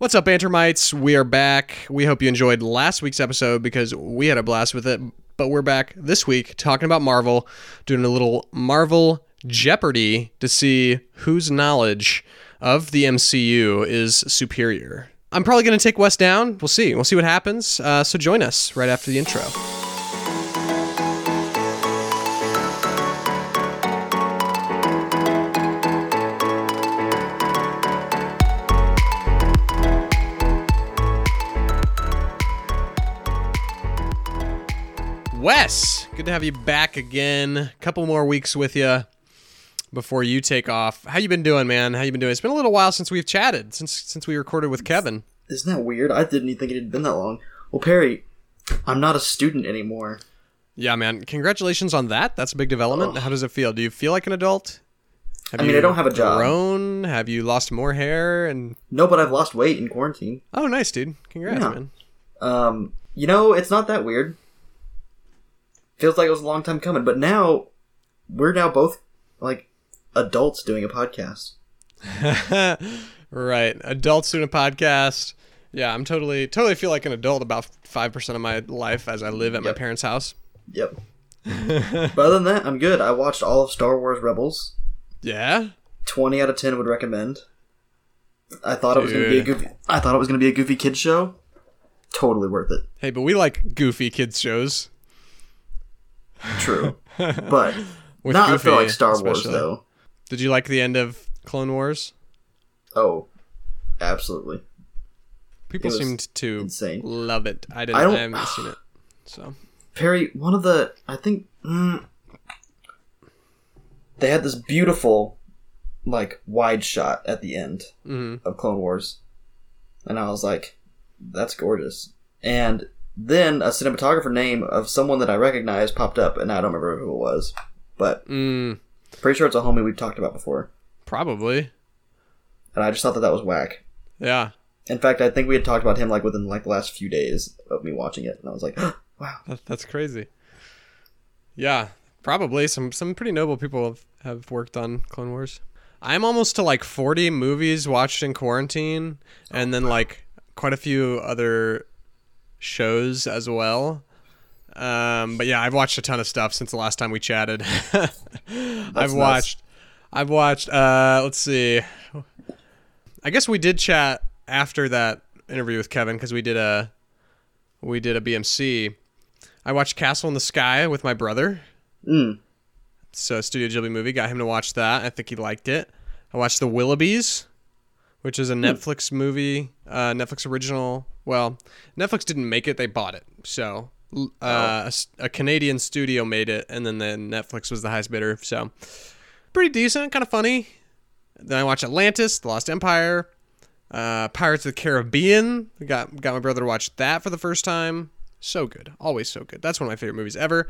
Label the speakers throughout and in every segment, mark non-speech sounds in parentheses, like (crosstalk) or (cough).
Speaker 1: What's up, Bantermites? We are back. We hope you enjoyed last week's episode because we had a blast with it. But we're back this week talking about Marvel, doing a little Marvel Jeopardy to see whose knowledge of the MCU is superior. I'm probably going to take Wes down. We'll see. We'll see what happens. Uh, so join us right after the intro. Wes, good to have you back again. A couple more weeks with you before you take off. How you been doing, man? How you been doing? It's been a little while since we've chatted, since since we recorded with Kevin.
Speaker 2: Isn't that weird? I didn't even think it had been that long. Well, Perry, I'm not a student anymore.
Speaker 1: Yeah, man. Congratulations on that. That's a big development. How does it feel? Do you feel like an adult? Have
Speaker 2: I mean,
Speaker 1: you
Speaker 2: I don't have a job.
Speaker 1: Grown? Have you lost more hair? And
Speaker 2: No, but I've lost weight in quarantine.
Speaker 1: oh, nice, dude. Congrats,
Speaker 2: Yeah.
Speaker 1: man.
Speaker 2: Um, you know, it's not that weird. Feels like it was a long time coming, but now we're now both like adults doing a podcast. (laughs)
Speaker 1: right. Adults doing a podcast. Yeah, I'm totally totally feel like an adult about five percent of my life as I live at my parents' house.
Speaker 2: Yep. (laughs) but other than that, I'm good. I watched all of Star Wars Rebels.
Speaker 1: Yeah.
Speaker 2: Twenty out of ten would recommend. I thought it was going to be a
Speaker 1: Dude.
Speaker 2: goofy. I thought it was going to be a goofy kids show. Totally worth it.
Speaker 1: Hey, but we like goofy kids shows.
Speaker 2: True, (laughs) but not
Speaker 1: Goofy,
Speaker 2: for like Star Wars though.
Speaker 1: Did you like the end of Clone Wars?
Speaker 2: Oh, absolutely.
Speaker 1: People seemed to
Speaker 2: insane.
Speaker 1: love it. I didn't.
Speaker 2: I
Speaker 1: I, haven't seen it. So
Speaker 2: Perry, one of the I think mm, they had this beautiful like wide shot at the end
Speaker 1: mhm.
Speaker 2: of Clone Wars, and I was like, "That's gorgeous." And then a cinematographer name of someone that I recognize popped up, and I don't remember who it was, but
Speaker 1: mm,
Speaker 2: pretty sure it's a homie we've talked about before.
Speaker 1: probably.
Speaker 2: And I just thought that that was whack.
Speaker 1: Yeah,
Speaker 2: In fact, I think we had talked about him like within like the last few days of me watching it, and I was like, (gasps) "Wow."
Speaker 1: that, that's crazy. Yeah, probably some some pretty noble people have, have worked on Clone Wars. I'm almost to like 40 movies watched in quarantine, and then like quite a few other shows as well. Um, but yeah, I've watched a ton of stuff since the last time we chatted. (laughs) I've
Speaker 2: nuts.
Speaker 1: watched, I've watched. Uh, let's see. I guess we did chat after that interview with Kevin because we did a, we did a BMC. I watched Castle in the Sky with my brother.
Speaker 2: Mm.
Speaker 1: So Studio Ghibli movie. Got him to watch that. I think he liked it. I watched The Willoughbys, which is a Netflix movie, uh, Netflix original. Well, Netflix didn't make it; they bought it. So uh, a s- a, Canadian studio made it, and then the Netflix was the highest bidder. So pretty decent, kind of funny. Then I watched Atlantis, The Lost Empire, uh, Pirates of the Caribbean. Got got my brother to watch that for the first time. So good, always so good. That's one of my favorite movies ever.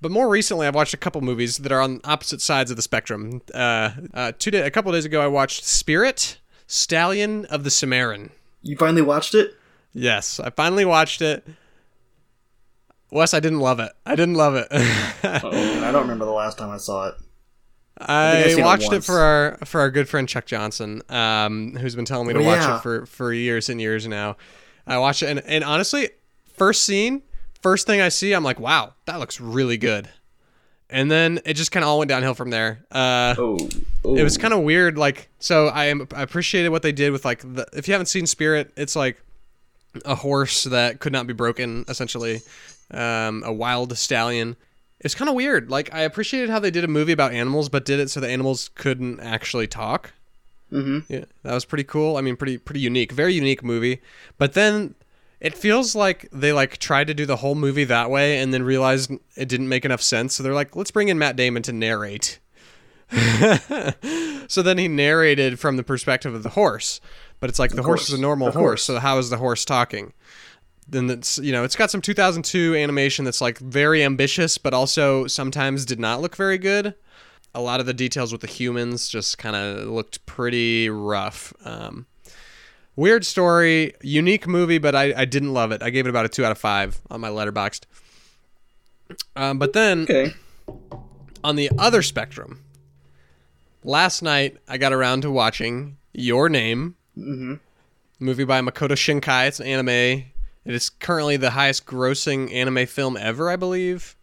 Speaker 1: But more recently, I've watched a couple movies that are on opposite sides of the spectrum. Uh, uh, two day, a couple days ago, I watched Spirit, Stallion of the Cimarron.
Speaker 2: You finally watched it?
Speaker 1: Yes, I finally watched it. Wes, I didn't love it. I didn't love it. (laughs)
Speaker 2: Oh, I don't remember the last time I saw it.
Speaker 1: I,
Speaker 2: I've seen it
Speaker 1: watched it, for our for our good friend Chuck Johnson, um, who's been telling me to
Speaker 2: Oh,
Speaker 1: watch
Speaker 2: yeah.
Speaker 1: it for, for years and years now. I watched it, and, and honestly, first scene, first thing I see, I'm like, wow, that looks really good. And then it just kind of all went downhill from there. Uh,
Speaker 2: Oh,
Speaker 1: it was kind of weird. Like, so I, am, I appreciated what they did with like the. If you haven't seen Spirit, it's like a horse that could not be broken, essentially, um, a wild stallion. It's kind of weird. Like, I appreciated how they did a movie about animals, but did it so the animals couldn't actually talk.
Speaker 2: hmm
Speaker 1: Yeah, that was pretty cool. I mean, pretty pretty unique, very unique movie. But then it feels like they like tried to do the whole movie that way and then realized it didn't make enough sense. So they're like, let's bring in Matt Damon to narrate. (laughs) so then he narrated from the perspective of the horse, but it's like the horse is a normal
Speaker 2: Of
Speaker 1: horse.
Speaker 2: course.
Speaker 1: So how is the horse talking? Then that's you know it's got some 2002 animation that's like very ambitious, but also sometimes did not look very good a lot of the details with the humans just kind of looked pretty rough. Um, weird story, unique movie, but I, I didn't love it. I gave it about a two out of five on my letterboxd. Um, but then
Speaker 2: Okay.
Speaker 1: on the other spectrum, last night I got around to watching Your Name.
Speaker 2: hmm
Speaker 1: movie by Makoto Shinkai. It's an anime. It is currently the highest grossing anime film ever, I believe.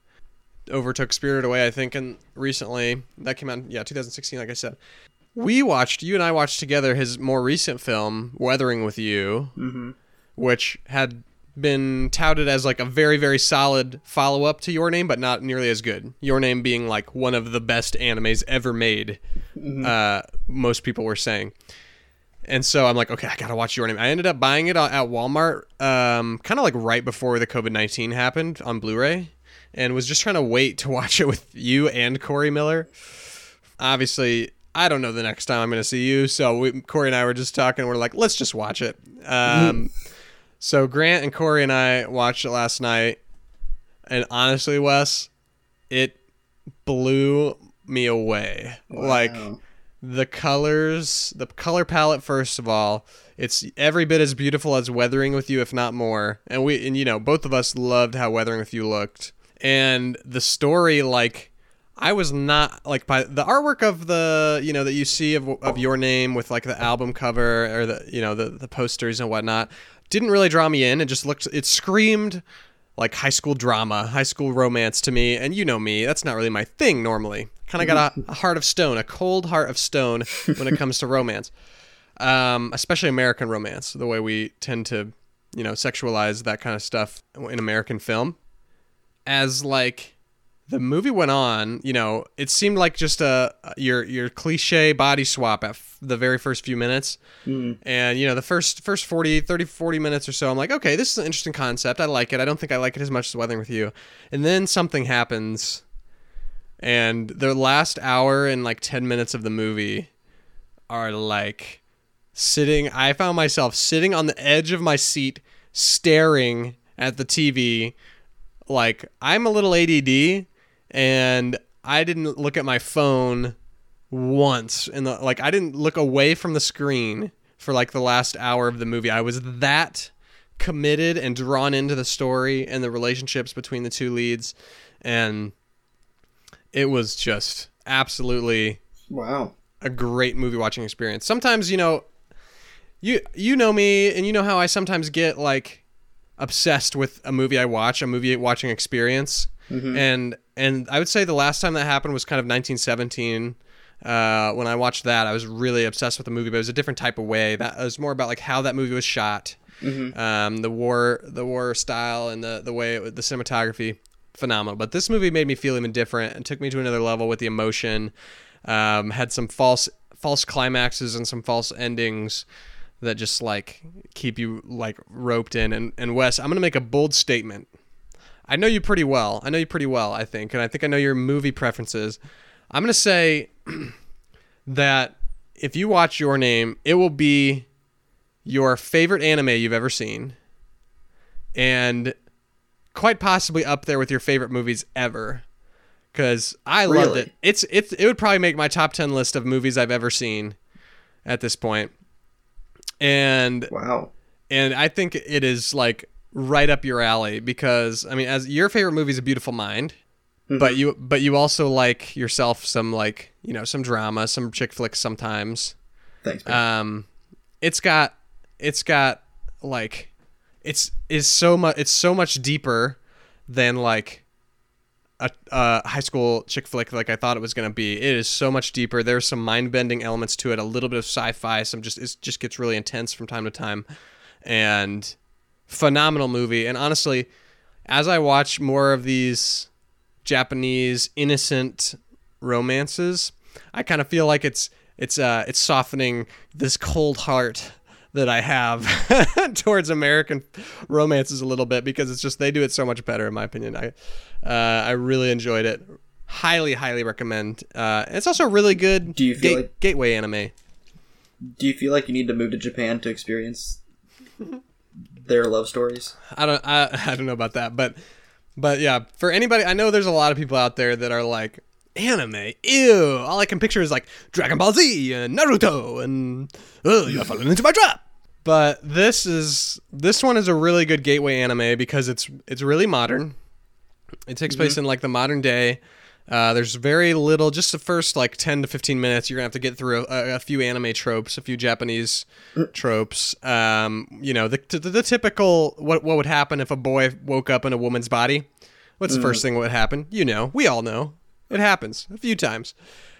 Speaker 1: Overtook Spirited Away, I think, and recently that came out, yeah, 2016, like I said. We watched, you and I watched together his more recent film, Weathering with You,
Speaker 2: Mm-hmm.
Speaker 1: which had been touted as like a very, very solid follow up to Your Name, but not nearly as good. Your Name being like one of the best animes ever made, uh, most people were saying. And so I'm like, okay, I gotta watch Your Name. I ended up buying it at Walmart, um, kind of like right before the COVID 19 happened on Blu ray, and was just trying to wait to (laughs) watch it with you and Corey Miller. Obviously, I don't know the next time I'm gonna see you, so we, Corey and I were just talking. We're like, let's just watch it. Um, so Grant and Corey and I watched it last night, and honestly, Wes, it blew me away. Like the colors, the color palette. First of all, it's every bit as beautiful as Weathering with You, if not more. And we, and you know, both of us loved how Weathering with You looked, and the story, like. I was not like by the artwork of the you know that you see of, of your name with like the album cover or the you know the the posters and whatnot didn't really draw me in. It just looked it screamed like high school drama, high school romance to me. And you know me, that's not really my thing normally. Kind of got a, a heart of stone, a cold heart of stone when it comes to romance, um, especially American romance. The way we tend to, you know, sexualize that kind of stuff in American film. As like the movie went on, you know, it seemed like just a your your cliche body swap at f- the very first few minutes.
Speaker 2: Mm.
Speaker 1: And you know, the first first 40 30 40 minutes or so, I'm like, "Okay, this is an interesting concept. I like it. I don't think I like it as much as Weathering with You." And then something happens and the last hour and like 10 minutes of the movie are like sitting I found myself sitting on the edge of my seat staring at the TV like I'm a little ADD and I didn't look at my phone once in the like I didn't look away from the screen for like the last hour of the movie. I was that committed and drawn into the story and the relationships between the two leads and it was just absolutely
Speaker 2: Wow.
Speaker 1: a great movie watching experience. Sometimes, you know, you you know me and you know how I sometimes get like obsessed with a movie I watch, a movie watching experience. Mm-hmm. And and I would say the last time that happened was kind of 1917. Uh, when I watched that, I was really obsessed with the movie, but it was a different type of way. That it was more about like how that movie was shot, um, the war, the war style, and the the way it, the cinematography, phenomenal. But this movie made me feel even different and took me to another level with the emotion. Um, had some false false climaxes and some false endings that just like keep you like roped in. And and Wes, I'm gonna make a bold statement. I know you pretty well. I know you pretty well, I think, and I think I know your movie preferences. I'm gonna say (clears throat) that if you watch Your Name, it will be your favorite anime you've ever seen, and quite possibly up there with your favorite movies ever. Because I loved it. It's it's it would probably make my top ten list of movies I've ever seen at this point. And
Speaker 2: Wow.
Speaker 1: and I think it is like right up your alley because I mean, as your favorite movie is A Beautiful Mind, but you but you also like yourself some like you know some drama, some chick flicks sometimes.
Speaker 2: Thanks, man.
Speaker 1: Um, it's got it's got like it's is so much it's so much deeper than like a, a high school chick flick like I thought it was gonna be. It is so much deeper. There's some mind bending elements to it. A little bit of sci-fi. Some just it just gets really intense from time to time, and phenomenal movie. And honestly, as I watch more of these Japanese innocent romances, I kind of feel like it's it's uh it's softening this cold heart that I have (laughs) towards American romances a little bit because it's just they do it so much better in my opinion. I uh, I really enjoyed it. Highly, highly recommend. Uh, it's also a really good
Speaker 2: Do you feel
Speaker 1: gate-
Speaker 2: like-
Speaker 1: gateway anime.
Speaker 2: Do you feel like you need to move to Japan to experience their love stories?
Speaker 1: I don't I, (laughs) I don't know about that, but but yeah, for anybody I know there's a lot of people out there that are like anime, ew. All I can picture is like Dragon Ball Z and Naruto and oh, you're falling into my trap. But this is this one is a really good gateway anime because it's it's really modern. It takes place mm-hmm. in like the modern day. Uh, there's very little, just the first like 10 to 15 minutes. You're gonna have to get through a, a few anime tropes, a few Japanese tropes. Um, you know, the, the the typical what what would happen if a boy woke up in a woman's body. What's the first thing that would happen? You know, we all know it happens a few times.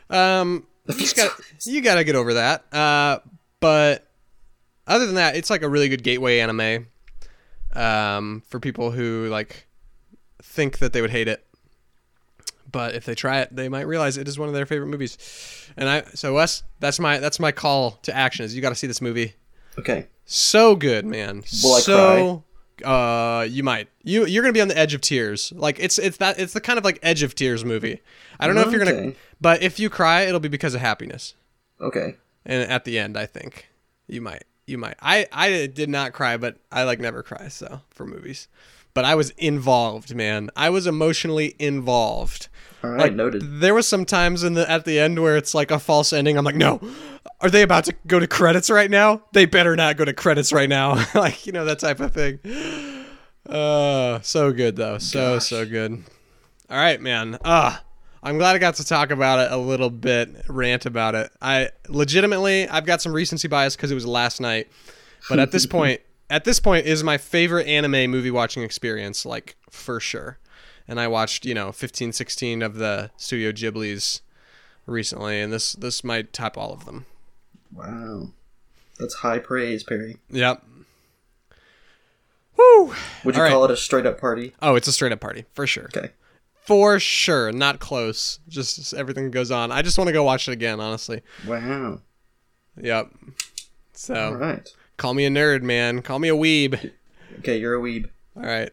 Speaker 1: Um, you got you got to get over that. Uh, but other than that, it's like a really good gateway anime um, for people who like think that they would hate it. But if they try it, they might realize it is one of their favorite movies. And I, so Wes, that's my that's my call to action. Is you got to see this movie.
Speaker 2: Okay.
Speaker 1: So good, man.
Speaker 2: Will I
Speaker 1: so, Uh, you might. You you're gonna be on the edge of tears. Like it's it's that it's the kind of like edge of tears movie. I don't know if you're gonna, but if you cry, it'll be because of happiness.
Speaker 2: Okay.
Speaker 1: And at the end, I think you might. You might. I I did not cry, but I like never cry. So for movies, but I was involved, man. I was emotionally involved.
Speaker 2: All right.
Speaker 1: Like,
Speaker 2: noted.
Speaker 1: There was some times in the at the end where it's like a false ending. I'm like, no, are they about to go to credits right now? They better not go to credits right now. (laughs) like you know that type of thing. Uh, so good though. So so good. All right, man. Ah, I'm glad I got to talk about it a little bit, rant about it. I legitimately, I've got some recency bias because it was last night, but at this (laughs) point, at this point, is my favorite anime movie watching experience, like for sure. And I watched, you know, 15, 16 of the Studio Ghibli's recently, and this this might top all of them.
Speaker 2: Wow. That's high praise, Perry.
Speaker 1: Yep. Woo!
Speaker 2: Would you
Speaker 1: All
Speaker 2: call it a straight up party?
Speaker 1: Oh, it's a straight up party for sure.
Speaker 2: Okay.
Speaker 1: For sure, not close. Just everything goes on. I just want to go watch it again, honestly.
Speaker 2: Wow.
Speaker 1: Yep. So
Speaker 2: All right.
Speaker 1: call me a nerd, man. Call me a weeb.
Speaker 2: Okay, you're a weeb.
Speaker 1: All right.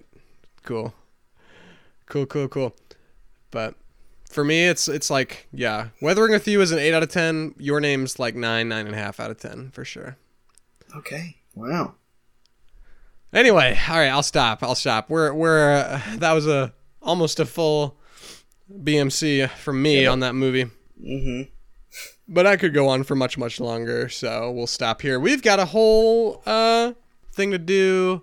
Speaker 1: Cool. Cool, cool, cool. But for me, it's it's like yeah, Weathering with You is an eight out of ten. Your name's like nine, nine and a half out of ten for sure.
Speaker 2: Okay. Wow.
Speaker 1: Anyway, all right, I'll stop. I'll stop. We're we're uh, that was a almost a full BMC from me on that movie.
Speaker 2: Mm-hmm.
Speaker 1: but I could go on for much much longer so we'll stop here we've got a whole uh thing to do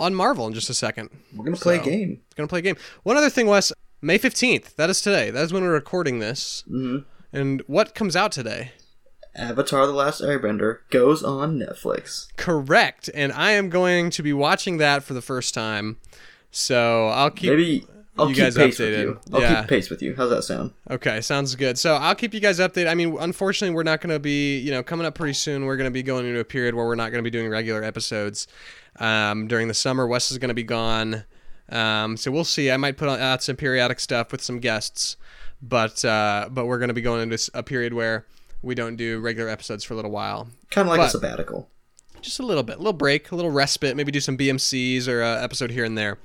Speaker 1: on marvel in just a second
Speaker 2: We're gonna play
Speaker 1: So-
Speaker 2: a game.
Speaker 1: gonna play a game one other thing wes may 15th that is today that is when we're recording this
Speaker 2: Mm-hmm.
Speaker 1: and what comes out today
Speaker 2: Avatar: The Last Airbender goes on Netflix.
Speaker 1: correct and i am going to be watching that for the first time so i'll keep
Speaker 2: Maybe I'll
Speaker 1: you
Speaker 2: keep
Speaker 1: guys
Speaker 2: pace
Speaker 1: updated.
Speaker 2: with you. I'll
Speaker 1: Yeah.
Speaker 2: keep pace with you. How's that sound?
Speaker 1: Okay, sounds good. So I'll keep you guys updated. I mean, unfortunately, we're not going to be, you know, coming up pretty soon. We're going to be going into a period where we're not going to be doing regular episodes um, during the summer. Wes is going to be gone, um, so we'll see. I might put on- out some periodic stuff with some guests, but uh, but we're going to be going into a period where we don't do regular episodes for a little while,
Speaker 2: Kind of like
Speaker 1: But-
Speaker 2: a sabbatical.
Speaker 1: just a little bit, a little break, a little respite. Maybe do some BMCs or a episode here and there.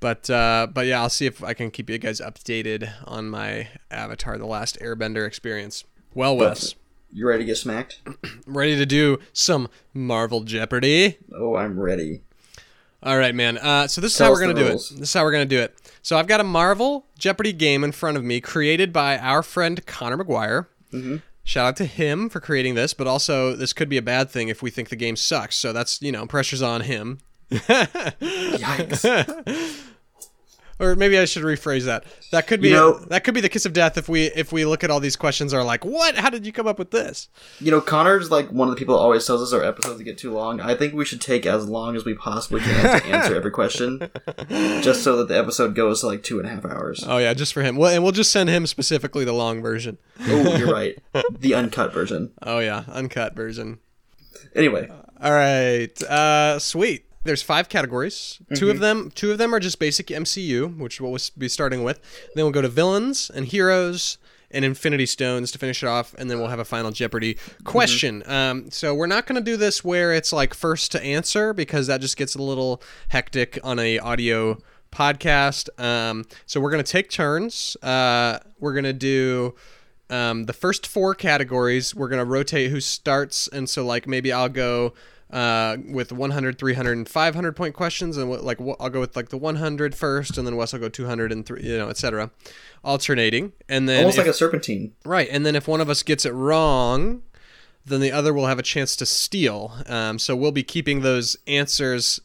Speaker 1: But uh, but yeah, I'll see if I can keep you guys updated on my Avatar: The Last Airbender experience. Well, Wes,
Speaker 2: You ready to get smacked? (clears throat)
Speaker 1: ready to do some Marvel Jeopardy?
Speaker 2: Oh, I'm ready.
Speaker 1: All right, man. Uh, so this is how we're gonna do
Speaker 2: rules.
Speaker 1: it. This is how we're gonna do it. So I've got a Marvel Jeopardy game in front of me, created by our friend Connor McGuire.
Speaker 2: Mm-hmm.
Speaker 1: Shout out to him for creating this, but also this could be a bad thing if we think the game sucks. So that's you know pressure's on him. (laughs)
Speaker 2: Yikes. (laughs)
Speaker 1: or maybe I should rephrase that. That could be
Speaker 2: You know-
Speaker 1: that could be the kiss of death if we if we look at all these questions are like, what? How did you come up with this?
Speaker 2: you know, Connor's like one of the people that always tells us our episodes get too long. I think we should take as long as we possibly can to answer every question, (laughs) just so that the episode goes to like two and a half hours.
Speaker 1: Oh yeah, just for him. Well, and we'll just send him specifically the long version.
Speaker 2: Oh, you're right. The uncut version. (laughs)
Speaker 1: Oh yeah, uncut version.
Speaker 2: Anyway,
Speaker 1: All right, uh, sweet. There's five categories. Two of them, two of them are just basic MCU, which we'll be starting with. Then we'll go to villains and heroes and Infinity Stones to finish it off, and then we'll have a final Jeopardy question. Um, so we're not going to do this where it's like first to answer because that just gets a little hectic on a audio podcast. Um, so we're going to take turns. Uh, we're going to do um, the first four categories we're going to rotate who starts and so like maybe i'll go uh, with 100 300 and 500 point questions and what, like i'll go with like the 100 first and then wes will go 200 and three you know etc alternating and then
Speaker 2: almost
Speaker 1: if-
Speaker 2: like a serpentine.
Speaker 1: right and then if one of us gets it wrong then the other will have a chance to steal um, so we'll be keeping those answers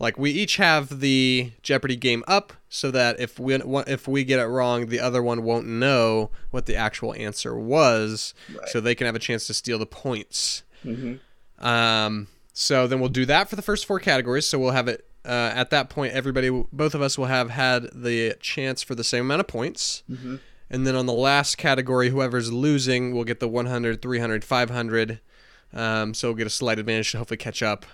Speaker 1: like we each have the Jeopardy game up so that if we if we get it wrong, the other one won't know what the actual answer was,
Speaker 2: Right.
Speaker 1: so they can have a chance to steal the points.
Speaker 2: hmm
Speaker 1: Um, so then we'll do that for the first four categories. So we'll have it uh, at that point. Everybody, both of us, will have had the chance for the same amount of points.
Speaker 2: hmm
Speaker 1: And then on the last category, whoever's losing will get the 100, 300, 500. Um, so we'll get a slight advantage to hopefully catch up.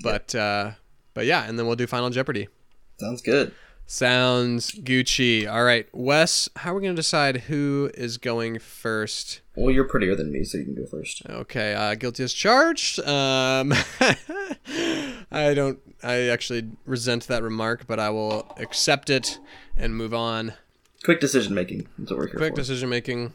Speaker 1: But uh, but yeah, and then we'll do Final Jeopardy.
Speaker 2: Sounds good.
Speaker 1: Sounds Gucci. All right, Wes, how are we going to decide who is going first?
Speaker 2: Well, you're prettier than me, so you can go first.
Speaker 1: Okay, uh, guilty as charged. Um, (laughs) I don't. I actually resent that remark, but I will accept it and move on.
Speaker 2: Quick decision making. That's what we're here
Speaker 1: Quick
Speaker 2: for.
Speaker 1: decision making.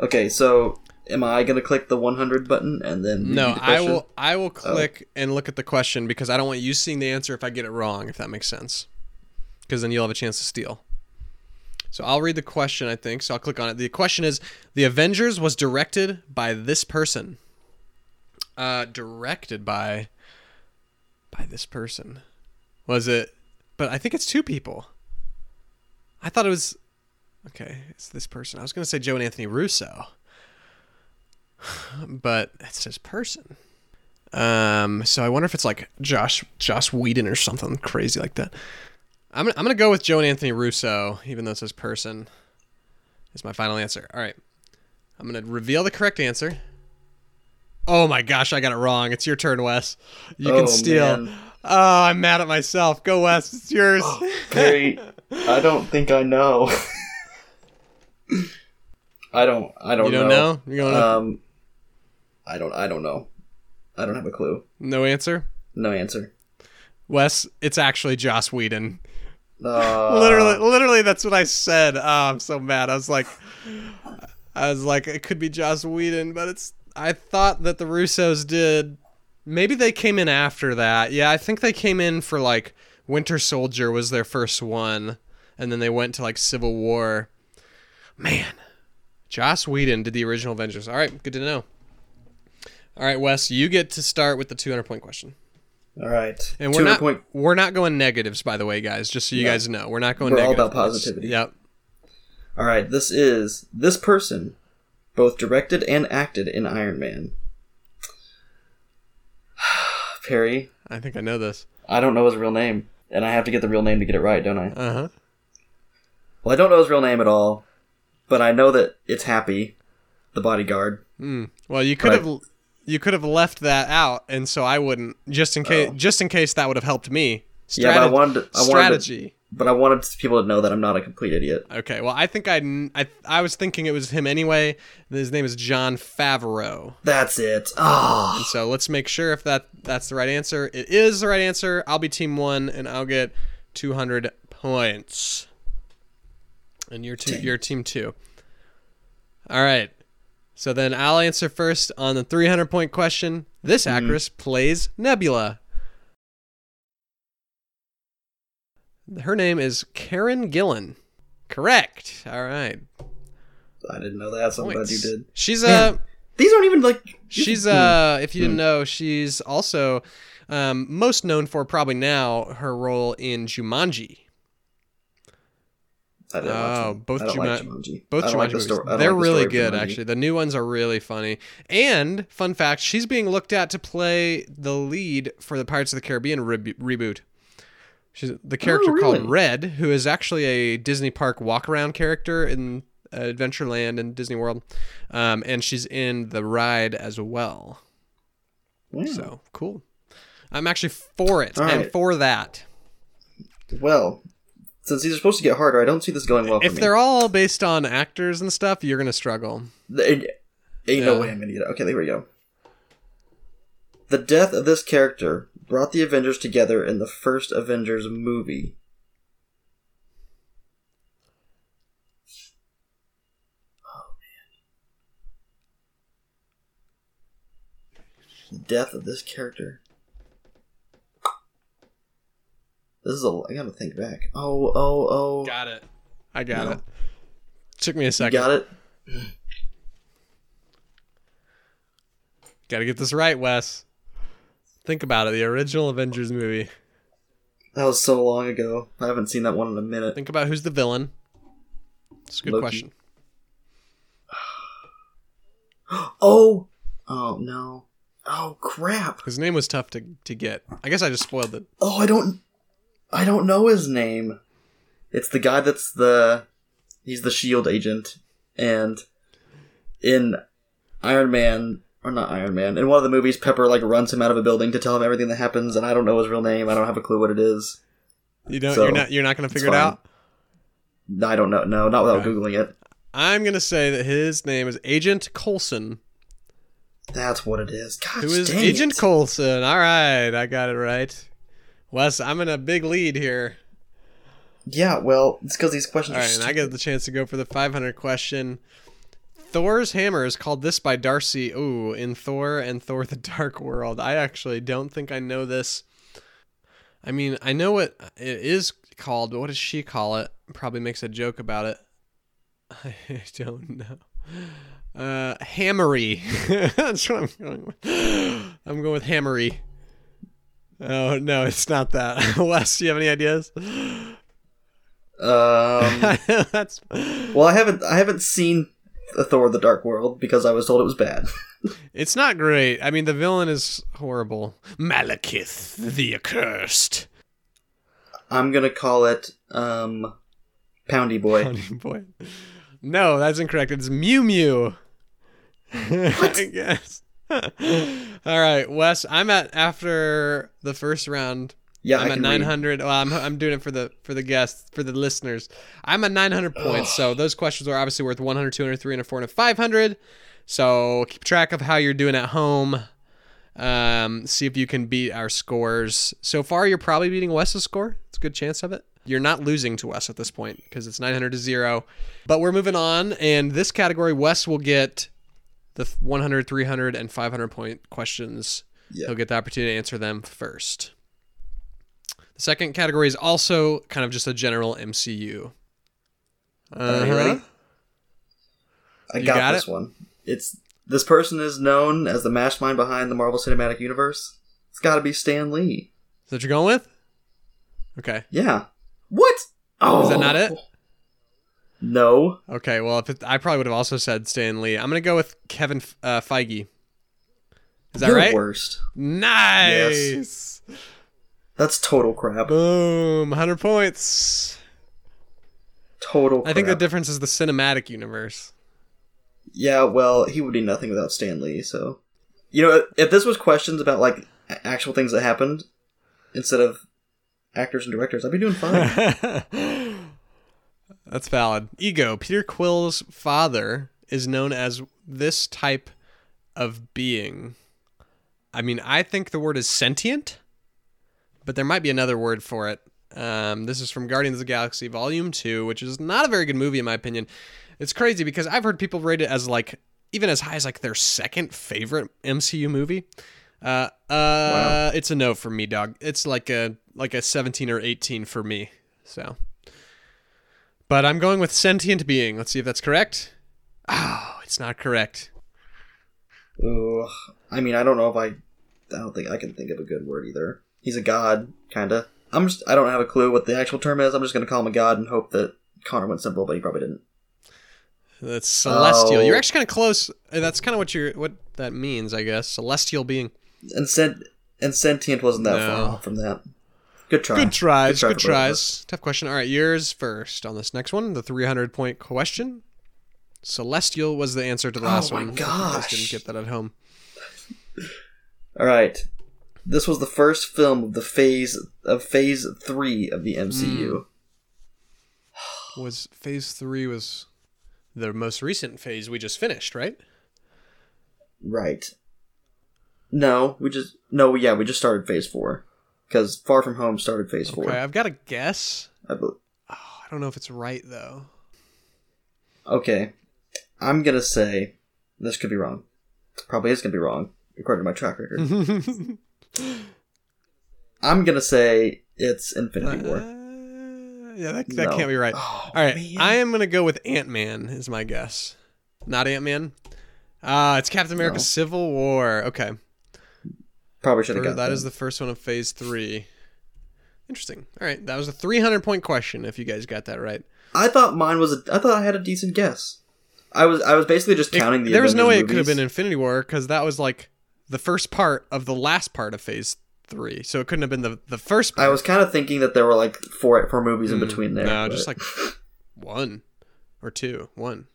Speaker 2: Okay, so am I gonna click the 100 button and then
Speaker 1: No,
Speaker 2: the
Speaker 1: I will. I will click and look at the question because I don't want you seeing the answer if I get it wrong. If that makes sense, because then you'll have a chance to steal. So I'll read the question. I think so. I'll click on it. The question is: The Avengers was directed by this person. Uh, directed by. By this person. Was it? But I think it's two people. I thought it was. Okay, it's this person. I was gonna say Joe and Anthony Russo (sighs) but it's this person. Um, so I wonder if it's like Joss Joss Whedon or something crazy like that. I'm gonna, I'm gonna go with Joe and Anthony Russo, even though it says person. Is my final answer. All right, I'm gonna reveal the correct answer. Oh my gosh, I got it wrong. It's your turn, Wes. You
Speaker 2: Oh,
Speaker 1: can steal.
Speaker 2: man.
Speaker 1: Oh, I'm mad at myself. Go, Wes. It's (gasps) yours.
Speaker 2: Perry, I don't think I know. I don't. I don't.
Speaker 1: you don't know? You don't know?
Speaker 2: Um, I don't. I don't know. I don't have a clue.
Speaker 1: no answer.
Speaker 2: No answer.
Speaker 1: Wes, it's actually Joss Whedon.
Speaker 2: Uh,
Speaker 1: literally literally that's what i said. Oh i'm so mad. I was like i was like it could be joss whedon but it's i thought that the russos did. Maybe they came in after that. Yeah i think they came in for like winter soldier was their first one and then they went to like civil war. Man joss whedon did the original avengers. All right good to know. All right wes you get to start with the 200 point question
Speaker 2: All right.
Speaker 1: and we're not
Speaker 2: point.
Speaker 1: we're not going negatives, by the way, guys. Just so you
Speaker 2: No.
Speaker 1: guys know, we're not going.
Speaker 2: We're all about positivity.
Speaker 1: Yep.
Speaker 2: All right. This is this person, both directed and acted in Iron Man. (sighs) Perry,
Speaker 1: I think I know this.
Speaker 2: I don't know his real name, and I have to get the real name to get it right, don't I?
Speaker 1: Uh huh.
Speaker 2: Well, I don't know his real name at all, but I know that it's Happy, the bodyguard.
Speaker 1: Mm. Well, you could have you could have left that out, and so I wouldn't. Just in case,
Speaker 2: Oh.
Speaker 1: just in case that would have helped me.
Speaker 2: Yeah, but I wanted to- I wanted to-
Speaker 1: strategy.
Speaker 2: But I wanted people to know that I'm not a complete idiot.
Speaker 1: Okay. Well, I think I, I I was thinking it was him anyway. His name is Jon Favreau.
Speaker 2: That's it. Ah,
Speaker 1: And so let's make sure if that that's the right answer. It is the right answer. I'll be team one, and I'll get 200 points. And you're two,
Speaker 2: Dang.
Speaker 1: you're team two. All right. So then I'll answer first on the 300 point question. This
Speaker 2: Mhm.
Speaker 1: actress plays Nebula. Her name is Karen Gillan. Correct. All right.
Speaker 2: I didn't know that. So I'm glad you did.
Speaker 1: She's
Speaker 2: Man,
Speaker 1: a.
Speaker 2: These aren't even like.
Speaker 1: She's uh if you didn't
Speaker 2: Hmm.
Speaker 1: know, she's also um, most known for probably now her role in Jumanji.
Speaker 2: I didn't
Speaker 1: Oh,
Speaker 2: watch
Speaker 1: both
Speaker 2: I
Speaker 1: Juma-
Speaker 2: like Jumanji.
Speaker 1: Both Jumanji
Speaker 2: like the
Speaker 1: movies.
Speaker 2: story.
Speaker 1: They're
Speaker 2: like the
Speaker 1: really good
Speaker 2: Jumanji.
Speaker 1: actually. The new ones are really funny. And fun fact, she's being looked at to play the lead for the Pirates of the Caribbean rebo- reboot. She's the character
Speaker 2: Oh, really?
Speaker 1: called Red, who is actually a Disney Park walk around character in uh, Adventureland and Disney World. Um, and she's in the ride as well.
Speaker 2: Wow.
Speaker 1: So cool. I'm actually for it
Speaker 2: All
Speaker 1: and
Speaker 2: right.
Speaker 1: for that.
Speaker 2: Well, since these are supposed to get harder, I don't see this going well
Speaker 1: If
Speaker 2: for me.
Speaker 1: If they're all based on actors and stuff, you're gonna struggle.
Speaker 2: There ain't no way I'm gonna get it. Okay, there we go. The death of this character brought the Avengers together in the first Avengers movie. Oh man. The death of this character. This is a. I gotta think back. Oh, oh, oh.
Speaker 1: Got it. I got
Speaker 2: No.
Speaker 1: it. Took me a
Speaker 2: You
Speaker 1: second.
Speaker 2: got it?
Speaker 1: Got to get this right, Wes. Think about it. The original Avengers movie.
Speaker 2: That was so long ago. I haven't seen that one in a minute.
Speaker 1: Think about who's the villain. It's a good
Speaker 2: Loki.
Speaker 1: question. (gasps)
Speaker 2: Oh, oh no. Oh crap.
Speaker 1: His name was tough to, to get. I guess I just spoiled it.
Speaker 2: Oh, I don't. I don't know his name. It's the guy that's the. He's the Shield agent, and in Iron Man or not Iron Man, in one of the movies, Pepper like runs him out of a building to tell him everything that happens, and I don't know his real name. I don't have a clue what it is.
Speaker 1: You don't.
Speaker 2: So,
Speaker 1: you're not. You're not gonna figure it out.
Speaker 2: I don't know. No, not without
Speaker 1: Okay.
Speaker 2: googling it.
Speaker 1: I'm gonna say that his name is Agent Coulson.
Speaker 2: That's what it is. God,
Speaker 1: Who is Agent
Speaker 2: it.
Speaker 1: Coulson? All right, I got it right. Wes, I'm in a big lead here.
Speaker 2: Yeah, well, it's because these questions
Speaker 1: All
Speaker 2: are.
Speaker 1: right, and I get the chance to go for the 500 question. Thor's hammer is called this by Darcy. Ooh, in Thor and Thor: The Dark World. I actually don't think I know this. I mean, I know what it is called, but what does she call it? Probably makes a joke about it. (laughs) I don't know. Uh, hammery. (laughs) That's what I'm going with. I'm going with hammery. Oh no, it's not that. (laughs) Wes, do you have any ideas?
Speaker 2: Um, (laughs)
Speaker 1: That's
Speaker 2: well, I haven't. I haven't seen the Thor: The Dark World because I was told it was bad. (laughs)
Speaker 1: It's not great. I mean, the villain is horrible. Malekith the Accursed.
Speaker 2: I'm gonna call it um, Poundy Boy.
Speaker 1: Funny boy. No, that's incorrect. It's Mew Mew. I guess. All right, Wes. I'm at after the first round.
Speaker 2: Yeah,
Speaker 1: I'm at
Speaker 2: can read.
Speaker 1: 900. Well, I'm I'm doing it for the for the guests for the listeners. I'm at 900 points. So those questions are obviously worth 100, 200, 300, 400, 500. So keep track of how you're doing at home. Um, see if you can beat our scores. So far, you're probably beating Wes's score. It's a good chance of it. You're not losing to Wes at this point because it's 900 to zero. But we're moving on, and this category, Wes will get the 100, 300, and 500 point questions.
Speaker 2: Yeah.
Speaker 1: He'll get the opportunity to answer them first. The second category is also kind of just a general MCU.
Speaker 2: Are you ready?
Speaker 1: Uh-huh.
Speaker 2: I
Speaker 1: You
Speaker 2: got,
Speaker 1: got
Speaker 2: this
Speaker 1: it?
Speaker 2: one. It's this person is known as the mastermind behind the Marvel Cinematic Universe. It's got to be Stan Lee.
Speaker 1: Is that what you're going with? Okay.
Speaker 2: Yeah. What? Oh,
Speaker 1: Is that not it?
Speaker 2: No.
Speaker 1: Okay. Well, if it, I probably would have also said Stan Lee. I'm gonna go with Kevin uh, Feige. Is that
Speaker 2: You're
Speaker 1: right?
Speaker 2: Worst.
Speaker 1: Nice.
Speaker 2: That's total crap.
Speaker 1: Boom. 100 points.
Speaker 2: Total.
Speaker 1: I think the difference is the cinematic universe.
Speaker 2: Yeah, well, he would be nothing without Stan Lee. So, you know, if this was questions about like actual things that happened instead of actors and directors, I'd be doing fine. (laughs)
Speaker 1: That's valid. Ego. Peter Quill's father is known as this type of being. I mean, I think the word is sentient, but there might be another word for it. Um, this is from Guardians of the Galaxy Volume 2, which is not a very good movie, in my opinion. It's crazy because I've heard people rate it as like, even as high as like their second favorite MCU movie. Uh, uh, it's a no for me, dog. It's like a like a 17 or 18 for me. So, but I'm going with sentient being. Let's see if that's correct. Oh, it's not correct.
Speaker 2: Ooh, I mean, I don't know if I. I don't think I can think of a good word either. He's a god, kinda. I'm just. I don't have a clue what the actual term is. I'm just gonna call him a god and hope that Connor went simple, but he probably didn't.
Speaker 1: That's celestial.
Speaker 2: Oh.
Speaker 1: You're actually kind of close. Uh, that's kind of what you're what that means, I guess. Celestial being.
Speaker 2: And sent and sentient wasn't that
Speaker 1: No.
Speaker 2: far off from that. Good try.
Speaker 1: Good tries.
Speaker 2: try
Speaker 1: Good,
Speaker 2: for both of us.
Speaker 1: tries. Tough question. All right, yours first on this next one. The 300 point question. Celestial was the answer to the
Speaker 2: Oh
Speaker 1: last
Speaker 2: my
Speaker 1: one. If you guys
Speaker 2: gosh.
Speaker 1: didn't get that at home.
Speaker 2: All right. This was the first film of the phase of Phase Three of the MCU. Hmm.
Speaker 1: Was phase three was the most recent phase we just finished, right?
Speaker 2: Right. No, we just no. Yeah, we just started Phase Four because Far From Home started Phase Four.
Speaker 1: Okay, I've got a guess.
Speaker 2: I bel
Speaker 1: Oh, I don't know if it's right though.
Speaker 2: Okay, I'm gonna say this could be wrong. Probably is gonna be wrong according to my track record. (laughs) I'm gonna say it's Infinity War.
Speaker 1: Uh, yeah, that, that
Speaker 2: No.
Speaker 1: can't be right.
Speaker 2: Oh,
Speaker 1: All right,
Speaker 2: man.
Speaker 1: I am gonna go with Ant Man. Is my guess. Not Ant Man. Uh, it's Captain America:
Speaker 2: No.
Speaker 1: Civil War. Okay,
Speaker 2: Probably should have got
Speaker 1: that
Speaker 2: that.
Speaker 1: is the first one of Phase Three. Interesting. All right, that was a 300 point question. If you guys got that right,
Speaker 2: I thought mine was. A, I thought I had a decent guess. I was. I was basically just
Speaker 1: It-
Speaker 2: counting the.
Speaker 1: there was no way it could have been Infinity War because that was like the first part of the last part of Phase Three, so it couldn't have been the the first. Part.
Speaker 2: I was kind of thinking that there were like four four movies in between there.
Speaker 1: No,
Speaker 2: but-
Speaker 1: just like one or two. One.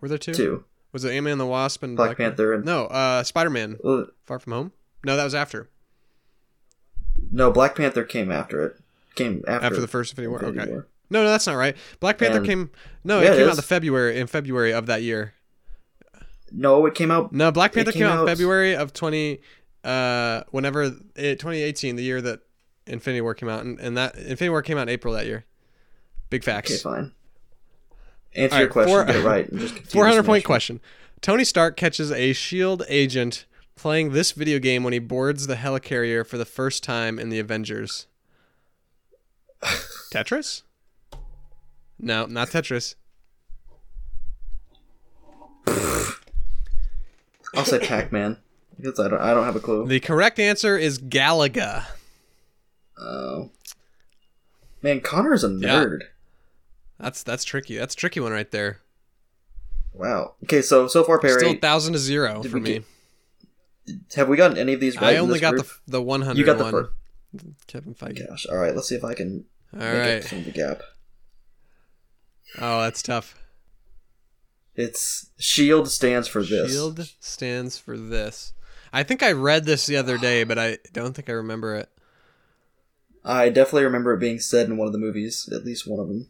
Speaker 1: Were there two?
Speaker 2: two.
Speaker 1: Was it Ant Man and the Wasp and
Speaker 2: Black Panther and
Speaker 1: No, uh, Spider Man.
Speaker 2: well,
Speaker 1: Far From Home. No, that was after.
Speaker 2: no Black Panther came after it. Came after,
Speaker 1: After the first Infinity War.
Speaker 2: Infinity
Speaker 1: okay.
Speaker 2: War.
Speaker 1: No, no, that's not right. Black Panther
Speaker 2: And-
Speaker 1: came. No,
Speaker 2: Yeah,
Speaker 1: it
Speaker 2: it
Speaker 1: came out
Speaker 2: is.
Speaker 1: the February in February of that year.
Speaker 2: No, it came out.
Speaker 1: No, Black Panther
Speaker 2: came
Speaker 1: came, out in
Speaker 2: out-
Speaker 1: February of twenty. Uh, whenever it, 2018, the year that Infinity War came out, and, and that Infinity War came out in April that year. Big facts.
Speaker 2: Okay, fine. Answer
Speaker 1: All
Speaker 2: your question.
Speaker 1: four-
Speaker 2: get it right. (laughs) Continue
Speaker 1: 400 point question. Tony Stark catches a SHIELD agent playing this video game when he boards the helicarrier for the first time in the Avengers. (laughs) Tetris? No, not Tetris.
Speaker 2: I'll say Pac-Man because I don't. I don't have a clue.
Speaker 1: The correct answer is Galaga.
Speaker 2: Oh. Man, Connor's a
Speaker 1: Yeah.
Speaker 2: nerd.
Speaker 1: That's that's tricky. That's a tricky one right there.
Speaker 2: Wow. Okay, so so far, Perry,
Speaker 1: Still thousand to zero for me.
Speaker 2: get- have we gotten any of these right?
Speaker 1: I only got
Speaker 2: group?
Speaker 1: the the one hundred.
Speaker 2: You got the
Speaker 1: one.
Speaker 2: first.
Speaker 1: Kevin Feige.
Speaker 2: Gosh. All right. Let's see if I can
Speaker 1: All
Speaker 2: make up some of the gap.
Speaker 1: Oh, that's tough.
Speaker 2: It's Shield stands for this.
Speaker 1: Shield stands for this. I think I read this the other day, but I don't think I remember it.
Speaker 2: I definitely remember it being said in one of the movies, at least one of them.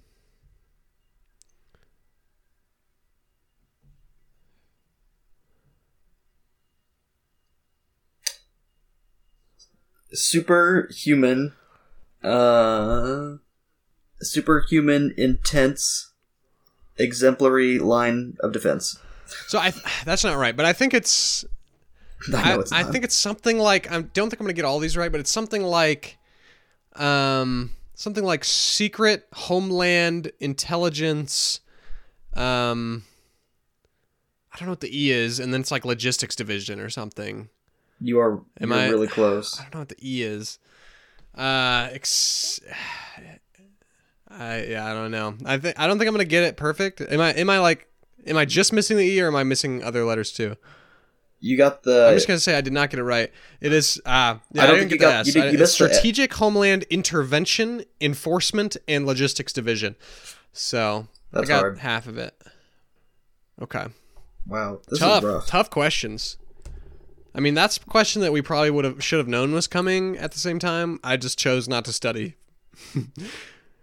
Speaker 2: Superhuman, uh, superhuman, intense, exemplary line of defense.
Speaker 1: So I that's not right, but I think it's (laughs)
Speaker 2: I it's
Speaker 1: I think it's something like I don't think I'm gonna get all these right, but it's something like um something like secret homeland intelligence um I don't know what the E is, and then it's like logistics division or something.
Speaker 2: You are
Speaker 1: Am I-
Speaker 2: really close.
Speaker 1: I don't know what the E is. Uh, ex- I yeah, I don't know. I think I don't think I'm gonna get it perfect. Am I? Am I like? Am I just missing the E, or am I missing other letters too?
Speaker 2: You got the.
Speaker 1: I'm just gonna say I did not get it right. It is. Uh, yeah,
Speaker 2: I
Speaker 1: I,
Speaker 2: don't
Speaker 1: didn't
Speaker 2: think
Speaker 1: get
Speaker 2: you
Speaker 1: the
Speaker 2: got-
Speaker 1: S.
Speaker 2: you did-
Speaker 1: I-
Speaker 2: you
Speaker 1: it's
Speaker 2: missed the.
Speaker 1: Strategic Homeland Intervention, Enforcement, and Logistics Division. So
Speaker 2: That's
Speaker 1: I got
Speaker 2: hard.
Speaker 1: half of it. Okay.
Speaker 2: wow, this
Speaker 1: tough, tough questions. I mean, that's a question that we probably would have should have known was coming at the same time. I just chose not to study (laughs)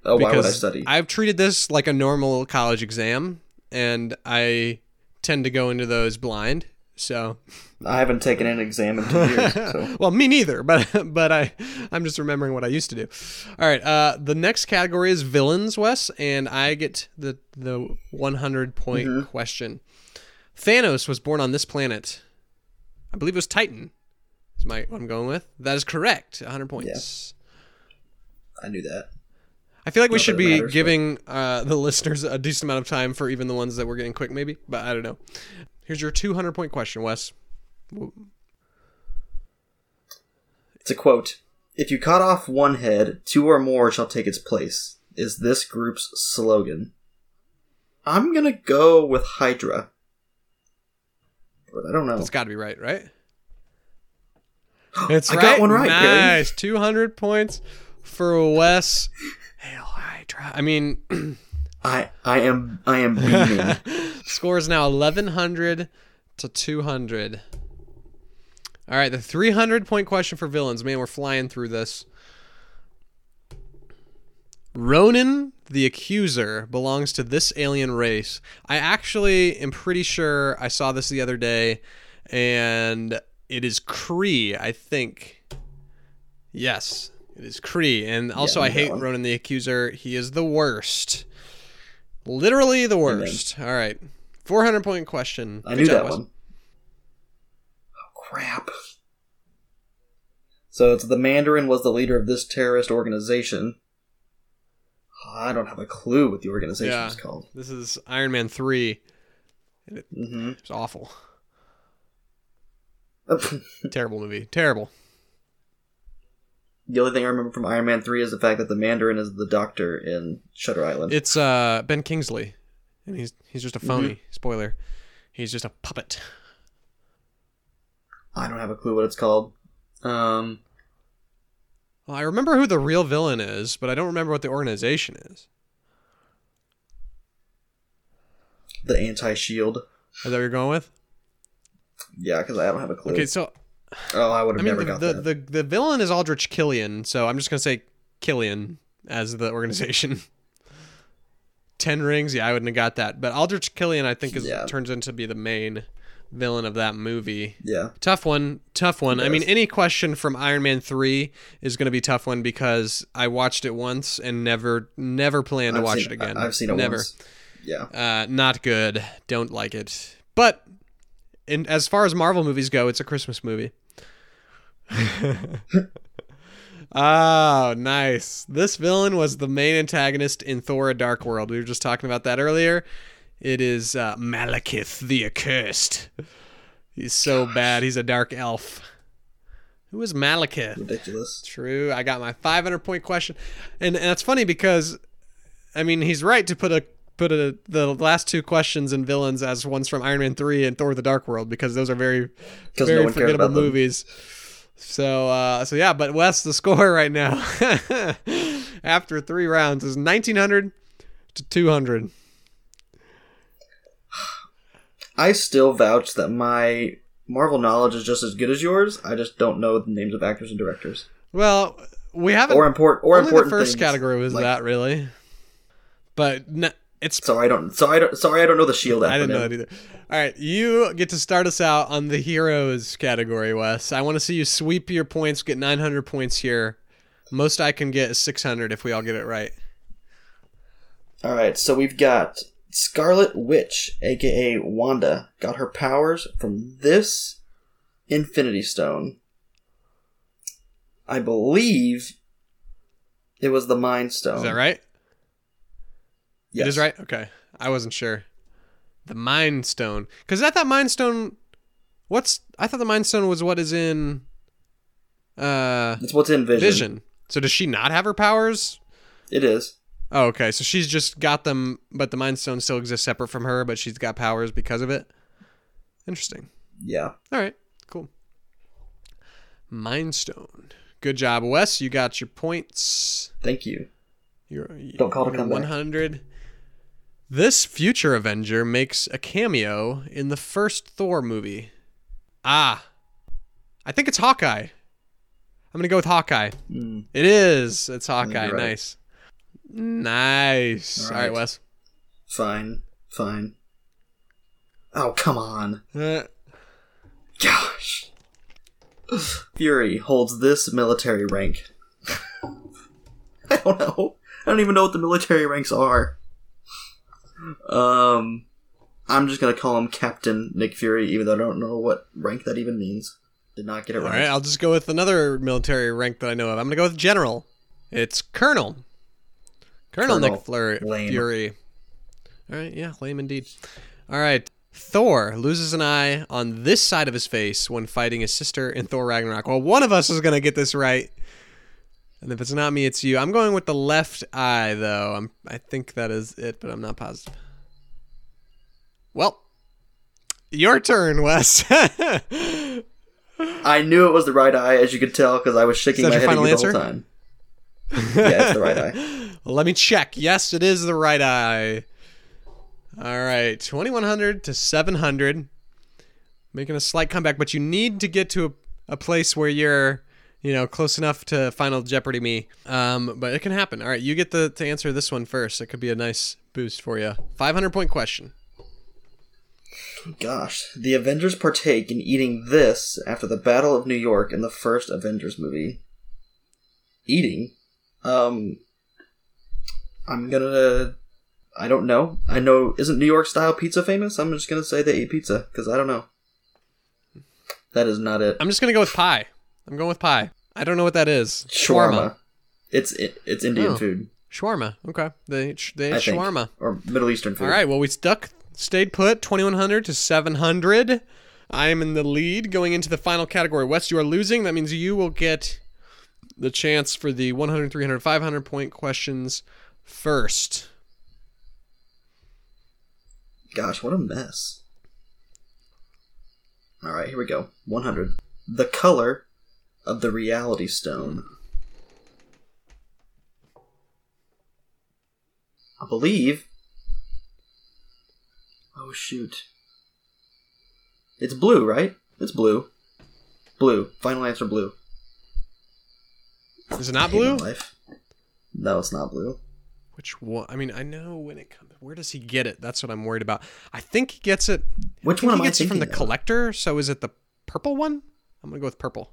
Speaker 2: Oh, why would I study?
Speaker 1: I've treated this like a normal college exam, and I tend to go into those blind. So,
Speaker 2: I haven't taken an exam in two years. (laughs) So
Speaker 1: well, me neither, but (laughs) but I I'm just remembering what I used to do. All right, uh, the next category is villains, Wes, and I get the the 100 point
Speaker 2: Mm-hmm.
Speaker 1: question. Thanos was born on this planet. I believe it was Titan. Is my what I'm going with? That is correct. 100 points.
Speaker 2: I knew that.
Speaker 1: I feel like we should be
Speaker 2: matters, but-
Speaker 1: giving uh, the (laughs) listeners a decent amount of time for even the ones that we're getting quick, maybe. But I don't know. Here's your 200 point question, Wes.
Speaker 2: It's a quote. If you cut off one head, two or more shall take its place. Is this group's slogan? I'm gonna go with Hydra. I don't know.
Speaker 1: That's got to be right, right? (gasps) It's
Speaker 2: I
Speaker 1: right.
Speaker 2: got one right.
Speaker 1: Nice. 200 points for Wes. Hail Hydra. I mean,
Speaker 2: I I am I am beaming. (laughs)
Speaker 1: score is now 1100 to 200. All right, the 300 point question for villains. Man, we're flying through this. Ronan the Accuser belongs to this alien race. I actually am pretty sure I saw this the other day, and it is Kree, I think. Yes, it is Kree. And also,
Speaker 2: I
Speaker 1: I hate
Speaker 2: one.
Speaker 1: Ronan the Accuser. He is the worst. Literally the worst. All right. 400 point question.
Speaker 2: I
Speaker 1: Good
Speaker 2: knew that
Speaker 1: Wes.
Speaker 2: one. Oh crap. So it's the Mandarin was the leader of this terrorist organization. I don't have a clue what the organization
Speaker 1: Yeah.
Speaker 2: is called.
Speaker 1: This is Iron Man 3.
Speaker 2: hmm
Speaker 1: It's awful. (laughs) Terrible movie. Terrible.
Speaker 2: The only thing I remember from Iron Man three is the fact that the Mandarin is the Doctor in Shutter Island.
Speaker 1: It's uh, Ben Kingsley, and he's he's just a phony. Spoiler, he's just a puppet.
Speaker 2: I don't have a clue what it's called. Um,
Speaker 1: Well, I remember who the real villain is, but I don't remember what the organization is.
Speaker 2: the Anti Shield.
Speaker 1: Is that what you're going with?
Speaker 2: Yeah, because I don't have a clue.
Speaker 1: Okay, so
Speaker 2: oh, I would have
Speaker 1: I mean,
Speaker 2: never
Speaker 1: the,
Speaker 2: got
Speaker 1: the,
Speaker 2: that.
Speaker 1: the the villain is Aldrich Killian, so I'm just gonna say Killian as the organization. (laughs) Ten rings, yeah, I wouldn't have got that. But Aldrich Killian, I think, is
Speaker 2: Yeah.
Speaker 1: turns into be the main villain of that movie.
Speaker 2: yeah,
Speaker 1: Tough one, tough one. I mean, any question from Iron Man three is gonna be a tough one because I watched it once and never, never plan to
Speaker 2: I've
Speaker 1: watch
Speaker 2: seen-
Speaker 1: it again.
Speaker 2: I- I've seen it
Speaker 1: never.
Speaker 2: once. Yeah,
Speaker 1: Uh, not good. Don't like it. But in, as far as Marvel movies go, it's a Christmas movie. (laughs) oh, nice. This villain was the main antagonist in Thor: A Dark World. We were just talking about that earlier. It is uh, Malekith the Accursed. He's so bad. He's a dark elf. Who is Malekith?
Speaker 2: ridiculous.
Speaker 1: True. I got my 500 point question, and, and that's funny because, I mean, he's right to put a put a, the last two questions and villains as ones from Iron Man three and Thor: The Dark World because those are very very
Speaker 2: no
Speaker 1: forgettable movies. So uh, so yeah, but Wes, the score (laughs) right now (laughs) after three rounds is 1900 to 200.
Speaker 2: I still vouch that my Marvel knowledge is just as good as yours. I just don't know the names of actors and directors,
Speaker 1: Well, we haven't.
Speaker 2: or import or
Speaker 1: only the
Speaker 2: important
Speaker 1: first
Speaker 2: things,
Speaker 1: category was
Speaker 2: like-
Speaker 1: that really, but it's
Speaker 2: Sorry, I don't. Sorry, I don't. Sorry, I don't know the Shield. Acronym.
Speaker 1: I didn't know that either. All right, you get to start us out on the heroes category, Wes. I want to see you sweep your points, get 900 points here. Most I can get is 600 if we all get it right.
Speaker 2: All right, so we've got Scarlet Witch, aka Wanda, got her powers from this Infinity Stone. I believe it was the Mind Stone.
Speaker 1: Is that right?
Speaker 2: Yes.
Speaker 1: It is right. Okay, I wasn't sure. The Mind Stone, because I thought Mind Stone. What's I thought the Mind Stone was what is in uh
Speaker 2: It's what's in Vision.
Speaker 1: Vision. So does she not have her powers?
Speaker 2: It is.
Speaker 1: Oh, okay. So she's just got them, but the Mind Stone still exists separate from her, but she's got powers because of it. Interesting.
Speaker 2: Yeah.
Speaker 1: All right, cool. Mind Stone. Good job, Wes. You got your points.
Speaker 2: Thank you.
Speaker 1: You're,
Speaker 2: Don't call it a
Speaker 1: you're
Speaker 2: comeback.
Speaker 1: 100. This future Avenger makes a cameo in the first Thor movie. Ah, I think it's Hawkeye. I'm gonna go with Hawkeye.
Speaker 2: Hmm.
Speaker 1: It is. It's Hawkeye.
Speaker 2: right.
Speaker 1: Nice. Nice.
Speaker 2: All
Speaker 1: All right,
Speaker 2: right.
Speaker 1: Wes.
Speaker 2: Fine. Fine. Oh come on.
Speaker 1: Uh,
Speaker 2: Gosh. Fury holds this military rank. (laughs) I don't know. I don't even know what the military ranks are. Um, I'm just gonna call him Captain Nick Fury, even though I don't know what rank that even means. Did not get it right.
Speaker 1: all
Speaker 2: right.
Speaker 1: right, I'll just go with another military rank that I know of. I'm gonna go with General. It's Colonel. Colonel,
Speaker 2: Colonel.
Speaker 1: Nick Fleur-
Speaker 2: Lame.
Speaker 1: Fury. All right, yeah, lame indeed. All right, Thor loses an eye on this side of his face when fighting his sister in Thor Ragnarok. Well, one of us is gonna get this right, and if it's not me, it's you. I'm going with the left eye, though. I'm, I think that is it, but I'm not positive. Well, your turn, Wes. (laughs)
Speaker 2: I knew it was the right eye, as you could tell, because I was shaking my head
Speaker 1: your
Speaker 2: at you
Speaker 1: final
Speaker 2: the whole time. yeah, it's the right eye. (laughs)
Speaker 1: Let me check. Yes, it is the right eye. All right, 2100 to 700. Making a slight comeback, but you need to get to a, a place where you're, you know, close enough to Final Jeopardy me. Um, but it can happen. All right, you get the, to answer this one first. It could be a nice boost for you. 500 point question.
Speaker 2: Gosh, the Avengers partake in eating this after the Battle of New York in the first Avengers movie. Eating? Um, I'm gonna. I don't know. I know. Isn't New York style pizza famous? I'm just gonna say they ate pizza because I don't know. That is not it.
Speaker 1: I'm just going to go with pie. I'm going with pie. I don't know what that is.
Speaker 2: Shawarma. It's it, it's Indian
Speaker 1: Oh.
Speaker 2: food.
Speaker 1: Shawarma. Okay. They, they
Speaker 2: I
Speaker 1: ate
Speaker 2: think.
Speaker 1: shawarma.
Speaker 2: or Middle Eastern food.
Speaker 1: All right. Well, we stuck, stayed put, 2100 to 700. I am in the lead going into the final category. Wes, you are losing. That means you will get the chance for the 100, 300, 500 point questions first.
Speaker 2: Gosh, what a mess. All right, here we go. 100. The color of the reality stone. I believe. Oh, shoot. It's blue, right? It's blue. Blue. Final answer blue.
Speaker 1: Is it not
Speaker 2: I hate my
Speaker 1: blue?
Speaker 2: life. No, it's not blue.
Speaker 1: Which one? I mean, I know when it comes. Where does he get it? That's what I'm worried about. I think he gets it.
Speaker 2: Which
Speaker 1: I think
Speaker 2: one
Speaker 1: he
Speaker 2: am I
Speaker 1: gets it from the
Speaker 2: of?
Speaker 1: collector. So is it the purple one? I'm gonna go with purple.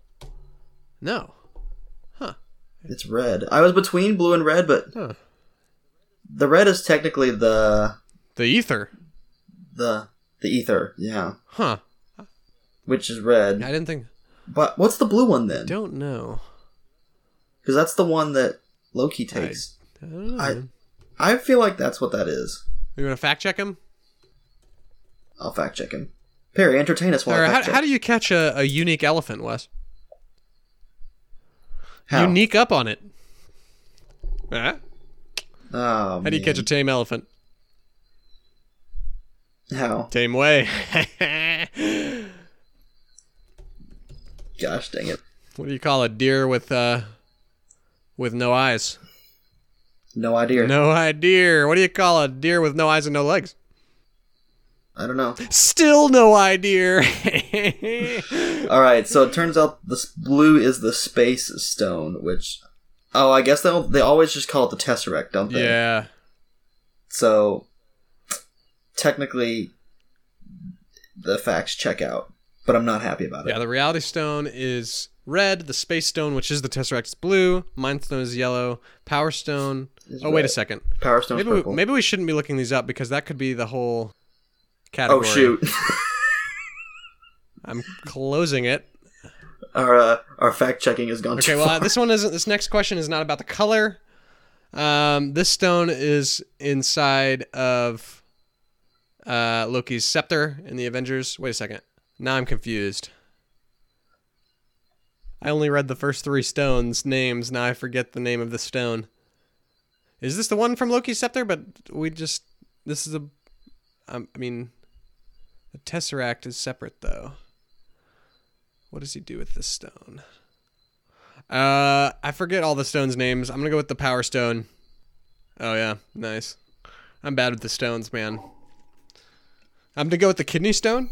Speaker 1: No. Huh.
Speaker 2: It's red. I was between blue and red, but
Speaker 1: Huh.
Speaker 2: the red is technically the
Speaker 1: The ether.
Speaker 2: the the ether, yeah,
Speaker 1: Huh.
Speaker 2: which is red.
Speaker 1: I didn't think.
Speaker 2: But what's the blue one then?
Speaker 1: Don't know.
Speaker 2: Because that's the one that Loki takes.
Speaker 1: I don't know.
Speaker 2: I-. I feel like that's what that is.
Speaker 1: You want to fact check him?
Speaker 2: I'll fact check him. Perry, entertain us while I
Speaker 1: how, how do you catch a, a unique elephant, Wes?
Speaker 2: How?
Speaker 1: Unique up on it. Huh?
Speaker 2: Oh,
Speaker 1: How do you catch a tame elephant?
Speaker 2: How?
Speaker 1: Tame way.
Speaker 2: Gosh dang it!
Speaker 1: what do you call a deer with uh with no eyes?
Speaker 2: No idea.
Speaker 1: No idea. What do you call a deer with no eyes and no legs?
Speaker 2: I don't know.
Speaker 1: Still no idea. (laughs)
Speaker 2: All right, so it turns out this blue is the space stone, which oh, I guess they they always just call it the tesseract, don't they?
Speaker 1: yeah.
Speaker 2: So technically, the facts check out, but I'm not happy about it.
Speaker 1: Yeah, the reality stone is red, the space stone, which is the tesseract, is blue, mind stone is yellow, power stone. Oh, wait a second.
Speaker 2: Power Stone's
Speaker 1: Maybe we, maybe we shouldn't be looking these up because that could be the whole category.
Speaker 2: oh shoot! (laughs)
Speaker 1: I'm closing it.
Speaker 2: our uh, our fact checking has gone
Speaker 1: Okay,
Speaker 2: too
Speaker 1: well, uh, this one isn't. This next question is not about the color. Um, this stone is inside of uh, Loki's scepter in the Avengers. Wait a second. Now I'm confused. I only read the first three stones names. Now I forget the name of the stone. Is this the one from Loki's scepter? But we just this is a. Um, I mean, the tesseract is separate though. What does he do with this stone? Uh, I forget all the stones' names. I'm gonna go with the power stone. Oh yeah, nice. I'm bad with the stones, man. I'm gonna go with the kidney stone.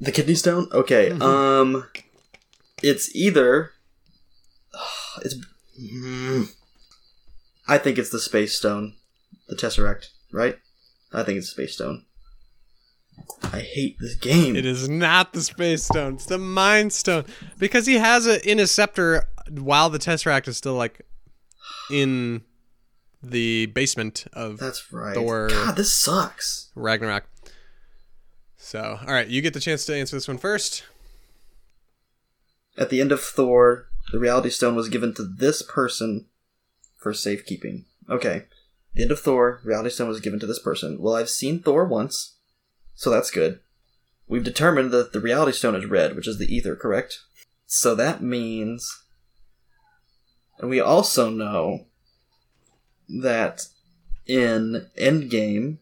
Speaker 2: The kidney stone? Okay.
Speaker 1: Mm-hmm.
Speaker 2: Um it's either (sighs) it's mm, I think it's the space stone. The Tesseract, right? I think it's the space stone. I hate this game.
Speaker 1: It is not the space stone. It's the mind stone because he has it in his scepter while the tesseract is still like in the basement of
Speaker 2: That's right.
Speaker 1: Thor.
Speaker 2: God, this sucks.
Speaker 1: Ragnarok. So, all right, you get the chance to answer this one first.
Speaker 2: At the end of Thor, the reality stone was given to this person for safekeeping. Okay. The end of Thor, reality stone was given to this person. Well, I've seen Thor once, so that's good. We've determined that the reality stone is red, which is the ether, correct? So that means. And we also know that in Endgame,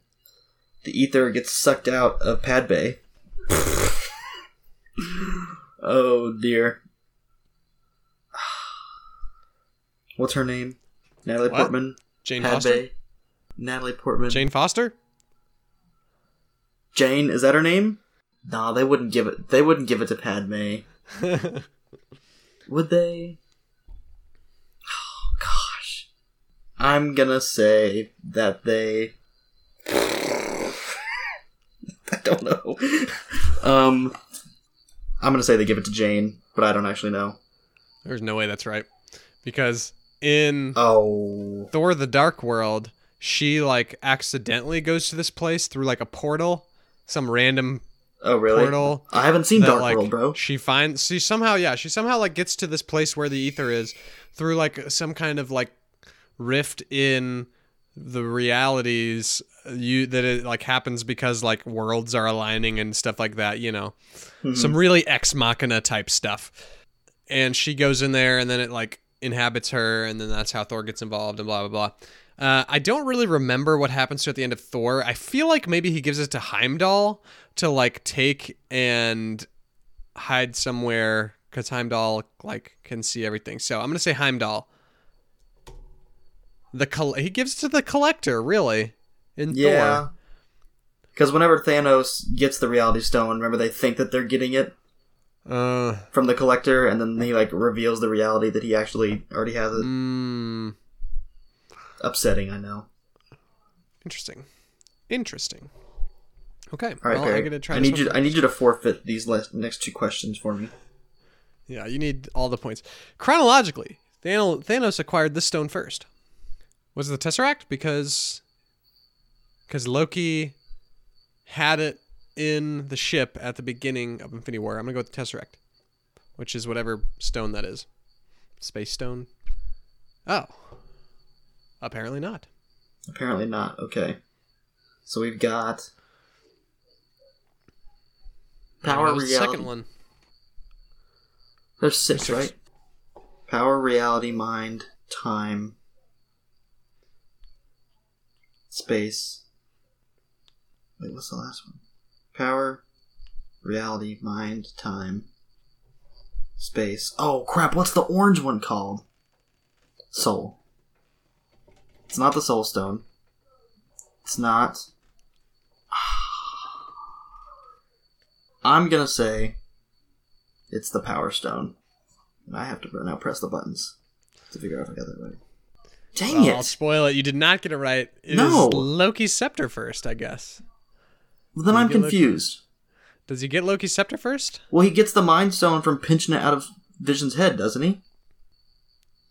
Speaker 2: the ether gets sucked out of Padme. (laughs) oh dear. (sighs) What's her name? Natalie
Speaker 1: What?
Speaker 2: Portman.
Speaker 1: Jane
Speaker 2: Padme.
Speaker 1: Foster.
Speaker 2: Natalie Portman.
Speaker 1: Jane Foster.
Speaker 2: Jane, is that her name? Nah, they wouldn't give it. They wouldn't give it to Padme, (laughs) would they? Oh gosh, I'm gonna say that they. (laughs) I don't know. Um, I'm gonna say they give it to Jane, but I don't actually know.
Speaker 1: There's no way that's right because in
Speaker 2: Oh,
Speaker 1: Thor: The Dark World, she like accidentally goes to this place through like a portal, some random
Speaker 2: oh really?
Speaker 1: portal.
Speaker 2: I haven't seen
Speaker 1: that,
Speaker 2: Dark
Speaker 1: like,
Speaker 2: World, bro.
Speaker 1: She finds she somehow yeah she somehow like gets to this place where the ether is through like some kind of like rift in the realities uh, you that it like happens because like worlds are aligning and stuff like that you know
Speaker 2: Mhm.
Speaker 1: some really ex machina type stuff and she goes in there and then it like inhabits her, and then that's how Thor gets involved, and blah blah blah. Uh, I don't really remember what happens to at the end of Thor. I feel like maybe he gives it to Heimdall to like take and hide somewhere because Heimdall like can see everything. So I'm gonna say Heimdall. The col- he gives it to the collector, really, in
Speaker 2: Yeah.
Speaker 1: Thor.
Speaker 2: Because whenever Thanos gets the Reality Stone, remember they think that they're getting it
Speaker 1: Uh,
Speaker 2: from the Collector, and then he like reveals the reality that he actually already has it.
Speaker 1: mm,
Speaker 2: Upsetting, I know.
Speaker 1: interesting, interesting. Okay,
Speaker 2: All right,
Speaker 1: well, I
Speaker 2: Perry.
Speaker 1: get to try.
Speaker 2: I
Speaker 1: this
Speaker 2: need
Speaker 1: one
Speaker 2: you. I need you to forfeit these last, next two questions for me.
Speaker 1: Yeah, you need all the points. Chronologically, Thanos, Thanos acquired this stone first. Was it the Tesseract? Because because Loki had it in the ship at the beginning of Infinity War. I'm gonna go with the Tesseract, which is whatever stone that is. Space stone. Oh, apparently not.
Speaker 2: Apparently not. Okay. So we've got power
Speaker 1: That was the
Speaker 2: reality.
Speaker 1: second one.
Speaker 2: There's six,
Speaker 1: There's
Speaker 2: right? Power, reality, mind, time, space. Wait, what's the last one? Power, reality, mind, time, space. Oh crap! What's the orange one called? Soul. It's not the Soul Stone. It's not. I'm gonna say it's the Power Stone. And I have to now press the buttons to figure out if I got that right. Dang
Speaker 1: Well, I'll spoil it. You did not get it right. It is
Speaker 2: No.
Speaker 1: Loki's scepter first, I guess.
Speaker 2: Well, then I'm confused.
Speaker 1: Does he get Loki's scepter first?
Speaker 2: Well, he gets the Mind Stone from pinching it out of Vision's head, doesn't he?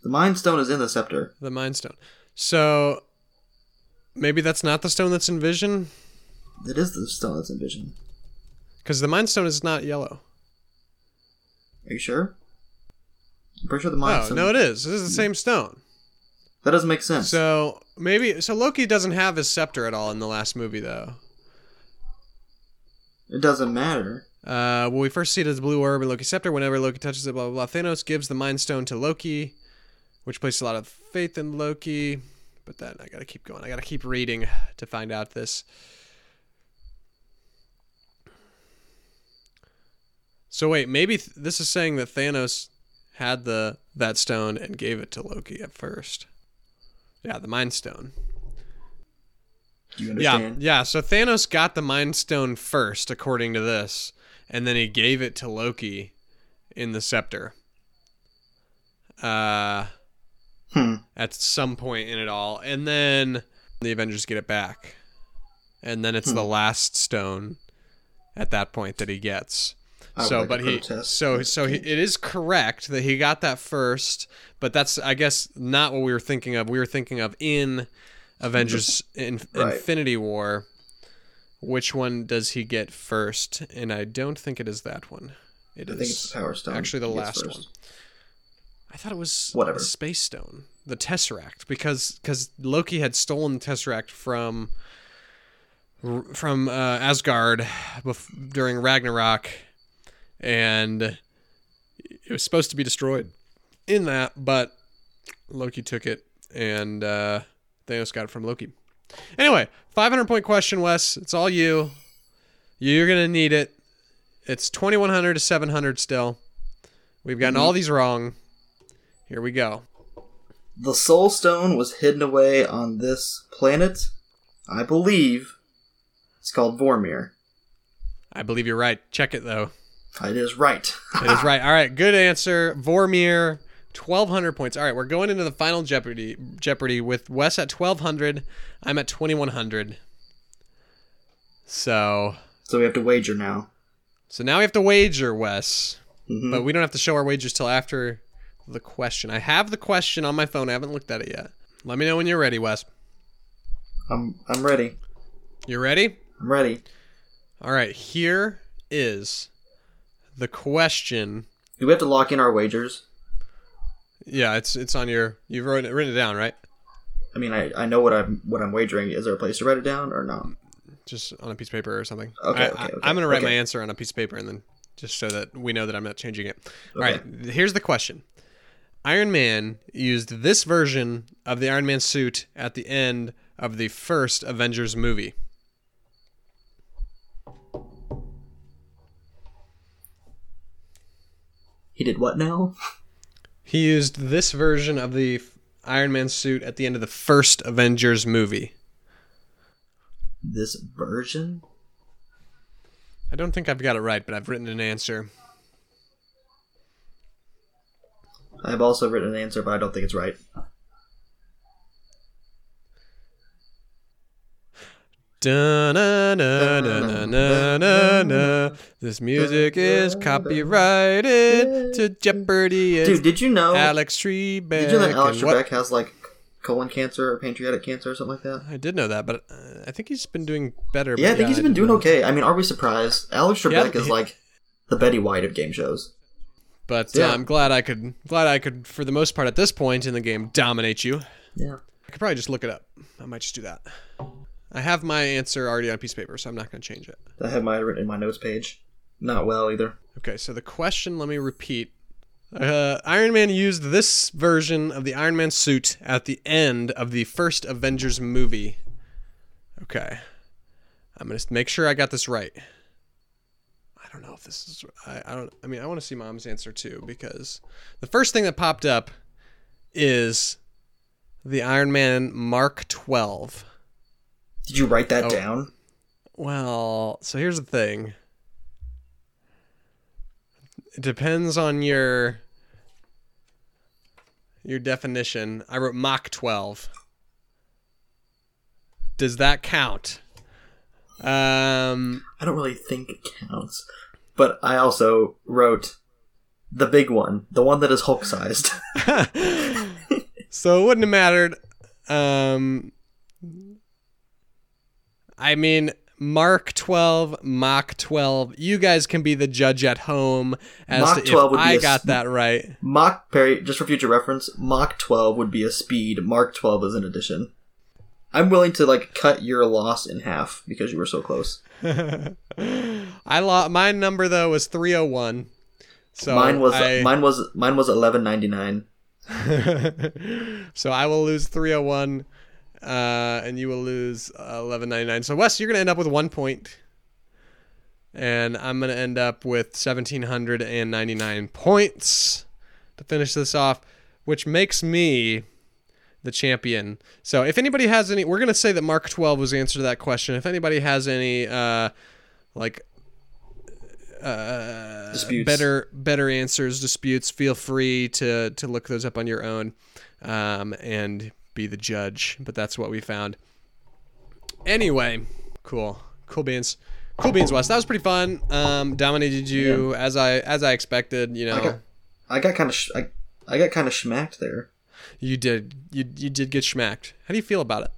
Speaker 2: The Mind Stone is in the scepter.
Speaker 1: The Mind Stone. So maybe that's not the stone that's in Vision,
Speaker 2: It is the stone that's in Vision.
Speaker 1: because the Mind Stone is not yellow.
Speaker 2: Are you sure? I'm pretty sure the Mind
Speaker 1: Oh
Speaker 2: Stone.
Speaker 1: no, it is. This is the mm-hmm. same stone.
Speaker 2: That doesn't make sense.
Speaker 1: So maybe so Loki doesn't have his scepter at all in the last movie though.
Speaker 2: It doesn't matter.
Speaker 1: Uh, well, we first see it as blue orb and Loki's scepter. Whenever Loki touches it, blah blah blah. Thanos gives the Mind Stone to Loki, which places a lot of faith in Loki. But then I gotta keep going. I gotta keep reading to find out this. So wait, maybe th- this is saying that Thanos had the that stone and gave it to Loki at first. Yeah, the Mind Stone.
Speaker 2: You
Speaker 1: Yeah,
Speaker 2: understand?
Speaker 1: yeah. So Thanos got the Mind Stone first, according to this, and then he gave it to Loki in the scepter. Uh,
Speaker 2: Hmm.
Speaker 1: at some point in it all, and then the Avengers get it back, and then it's the last stone at that point that he gets.
Speaker 2: I
Speaker 1: So, but he, so, so he, it is correct that he got that first, but that's, I guess, not what we were thinking of. We were thinking of in Avengers in,
Speaker 2: Right.
Speaker 1: Infinity War. Which one does he get first? And I don't think it is that one. It
Speaker 2: I
Speaker 1: is
Speaker 2: think it's the Power Stone.
Speaker 1: actually the last one. I thought it was
Speaker 2: Whatever.
Speaker 1: Space Stone, the Tesseract, because because Loki had stolen the Tesseract from from uh, Asgard bef- during Ragnarok, and it was supposed to be destroyed in that, but Loki took it, and uh, Thanos got it from Loki. Anyway, 500 point question, Wes. It's all you. You're gonna need it. It's 2100 to 700 still. We've gotten all mhm. these wrong. Here we go.
Speaker 2: The Soul Stone was hidden away on this planet. I believe it's called Vormir.
Speaker 1: I believe you're right. Check it though.
Speaker 2: It is right.
Speaker 1: It is (laughs) right. All right, good answer. Vormir, 1200 points. All right, we're going into the final Jeopardy Jeopardy with Wes at 1200. I'm at 2100. So,
Speaker 2: so we have to wager now.
Speaker 1: so now we have to wager, Wes.
Speaker 2: Mhm.
Speaker 1: But we don't have to show our wagers till after the question. I have the question on my phone. I haven't looked at it yet. Let me know when you're ready, Wes.
Speaker 2: I'm I'm ready.
Speaker 1: You ready?
Speaker 2: I'm ready.
Speaker 1: All right, here is the question.
Speaker 2: Do we have to lock in our wagers?
Speaker 1: Yeah, it's it's on your you've written it, written it down, right?
Speaker 2: I mean, I, I know what I'm what I'm wagering. Is there a place to write it down or not?
Speaker 1: Just on a piece of paper or something.
Speaker 2: Okay,
Speaker 1: I,
Speaker 2: okay,
Speaker 1: I,
Speaker 2: okay,
Speaker 1: I'm gonna write my answer on a piece of paper and then just so that we know that I'm not changing it. All
Speaker 2: Okay.
Speaker 1: right, here's the question. Iron Man used this version of the Iron Man suit at the end of the first Avengers movie?
Speaker 2: He did what now? (laughs)
Speaker 1: He used this version of the Iron Man suit at the end of the first Avengers movie.
Speaker 2: This version?
Speaker 1: I don't think I've got it right, but I've written an answer.
Speaker 2: I've also written an answer, but I don't think it's right.
Speaker 1: This music is copyrighted to Jeopardy.
Speaker 2: Dude, did you know?
Speaker 1: Alex Trebek.
Speaker 2: did you know that Alex Trebek has like colon cancer or pancreatic cancer or something like that?
Speaker 1: I did know that, but uh, I think he's been doing better.
Speaker 2: Yeah, I think he's been doing
Speaker 1: know.
Speaker 2: okay. I mean, are we surprised? Alex
Speaker 1: Yeah,
Speaker 2: Trebek is like the Betty White of game shows.
Speaker 1: But
Speaker 2: Yeah.
Speaker 1: uh, I'm glad I could, glad I could, for the most part at this point in the game, dominate you.
Speaker 2: Yeah.
Speaker 1: I could probably just look it up. I might just do that. I have my answer already on a piece of paper, so I'm not going to change it.
Speaker 2: I have mine written in my notes page. Not well either.
Speaker 1: Okay, so the question, let me repeat. Uh, Iron Man used this version of the Iron Man suit at the end of the first Avengers movie. Okay. I'm going to make sure I got this right. I don't know if this is I, I don't I mean I want to see mom's answer too because the first thing that popped up is the Iron Man Mark 12.
Speaker 2: Did you write that
Speaker 1: Oh.
Speaker 2: down?
Speaker 1: Well, so here's the thing. It depends on your your definition. I wrote Mach 12. Does that count? Um
Speaker 2: I don't really think it counts. But I also wrote the big one, the one that is Hulk sized. (laughs)
Speaker 1: so it wouldn't have mattered. Um I mean Mark 12, Mach 12. You guys can be the judge at home as
Speaker 2: Mach
Speaker 1: to if
Speaker 2: 12 would be
Speaker 1: I got
Speaker 2: s-
Speaker 1: that right.
Speaker 2: Mach Perry, just for future reference, Mach 12 would be a speed, Mark 12 is an addition. I'm willing to like cut your loss in half because you were so close. (laughs)
Speaker 1: I lost my number though was 301. So
Speaker 2: mine was
Speaker 1: I,
Speaker 2: mine was mine was 1199. (laughs)
Speaker 1: so I will lose 301 uh, and you will lose uh, 1199. So Wes, you're going to end up with 1. And I'm going to end up with 1799 points to finish this off, which makes me the champion. So if anybody has any we're going to say that Mark 12 was the answer to that question. If anybody has any uh like uh,
Speaker 2: Disputes.
Speaker 1: better better answers disputes feel free to to look those up on your own um, and be the judge but that's what we found. Anyway cool. Cool beans. Cool beans wes. That was pretty fun. Um, dominated you as i as i expected you know.
Speaker 2: I got I got kind of sh- I, I got kind of schmacked there.
Speaker 1: you did. You you did get schmacked how do you feel about it?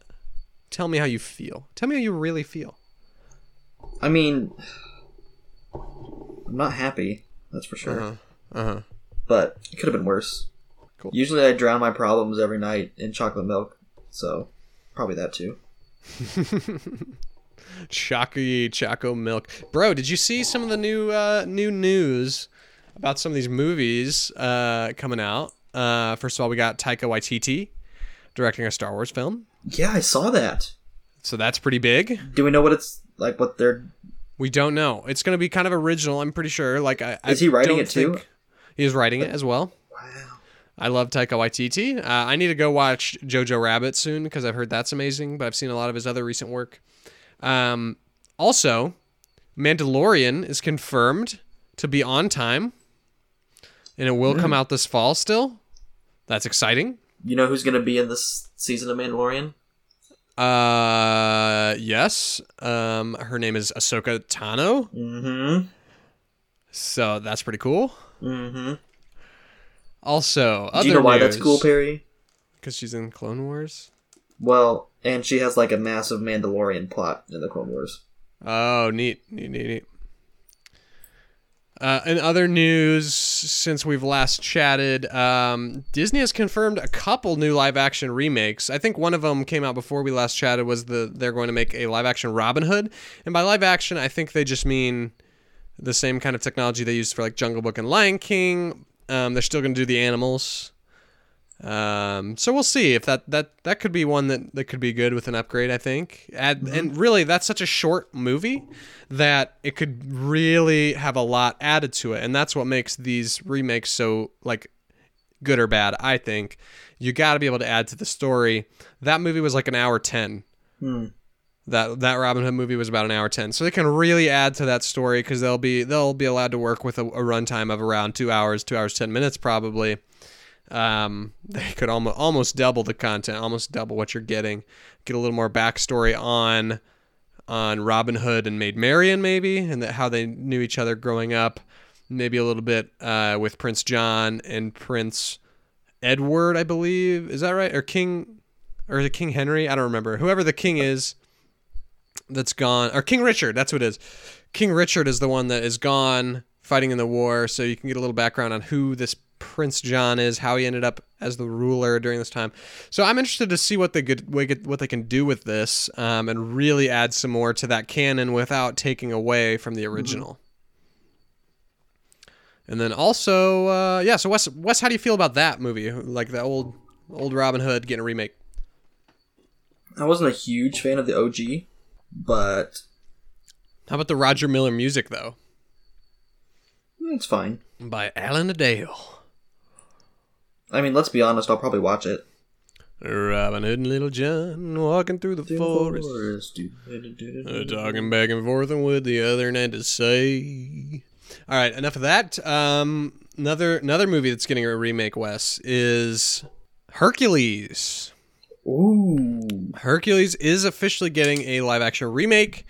Speaker 1: Tell me how you feel. Tell me how you really feel.
Speaker 2: I mean, I'm not happy. That's for sure.
Speaker 1: uh-huh. Uh-huh.
Speaker 2: But it could have been worse.
Speaker 1: Cool.
Speaker 2: Usually I drown my problems every night in chocolate milk, so probably that too. (laughs)
Speaker 1: Chocky Choco Milk. Bro, did you see some of the new uh, new news about some of these movies uh, coming out? Uh, first of all, we got Taika Waititi directing a Star Wars film,
Speaker 2: Yeah, I saw that.
Speaker 1: so that's pretty big.
Speaker 2: Do we know what it's like? What they're
Speaker 1: We don't know. It's going to be kind of original. I'm pretty sure. Like, I
Speaker 2: Is
Speaker 1: I
Speaker 2: he writing it too?
Speaker 1: think- He is writing it as well.
Speaker 2: wow.
Speaker 1: I love Taika Waititi. Uh, I need to go watch Jojo Rabbit soon because I've heard that's amazing, but I've seen a lot of his other recent work. Um, also, Mandalorian is confirmed to be on time, and it will come out this fall still. That's exciting.
Speaker 2: You know who's gonna be in this season of Mandalorian?
Speaker 1: Uh, yes. Um, her name is Ahsoka Tano,
Speaker 2: Mm-hmm.
Speaker 1: so that's pretty cool.
Speaker 2: Mm-hmm.
Speaker 1: Also,
Speaker 2: Do you know why that's cool, Perry?
Speaker 1: Because she's in Clone Wars.
Speaker 2: Well, and she has like a massive Mandalorian plot in the Clone Wars.
Speaker 1: Oh, neat, neat, neat, neat. Uh, in other news, since we've last chatted, um, Disney has confirmed a couple new live-action remakes. I think one of them came out before we last chatted. Was the they're going to make a live-action Robin Hood, and by live-action, I think they just mean the same kind of technology they used for like Jungle Book and Lion King. Um, they're still going to do the animals, Um, so we'll see if that that that could be one that that could be good with an upgrade. I think. Add, And really, that's such a short movie that it could really have a lot added to it, and that's what makes these remakes so like good or bad. I think you got to be able to add to the story. That movie was like an hour ten. That that Robin Hood movie was about an hour ten, so they can really add to that story because they'll be they'll be allowed to work with a, a runtime of around two hours, two hours ten minutes probably. Um, they could almost almost double the content, almost double what you're getting. Get a little more backstory on on Robin Hood and Maid Marian, maybe, and that how they knew each other growing up. Maybe a little bit uh, with Prince John and Prince Edward, I believe. Is that right? Or King, or it King Henry? I don't remember. Whoever the king is that's gone, or King Richard. That's what it is. King Richard is the one that is gone fighting in the war. So you can get a little background on who this Prince John is, how he ended up as the ruler during this time. So I'm interested to see what they could what they can do with this, um, and really add some more to that canon without taking away from the original. And then also, uh, yeah. So Wes, Wes, how do you feel about that movie? Like the old old Robin Hood getting a remake?
Speaker 2: I wasn't a huge fan of the OG, but
Speaker 1: How about the Roger Miller music though,
Speaker 2: it's fine.
Speaker 1: by Alan-a-Dale?
Speaker 2: I mean, let's be honest. I'll probably watch it.
Speaker 1: Robin Hood and Little John walking through the forest. Uh, talking back and forth and with the other had to say. All right, enough of that. Um, another another movie that's getting a remake, Wes, is Hercules.
Speaker 2: Ooh.
Speaker 1: Hercules is officially getting a live action remake,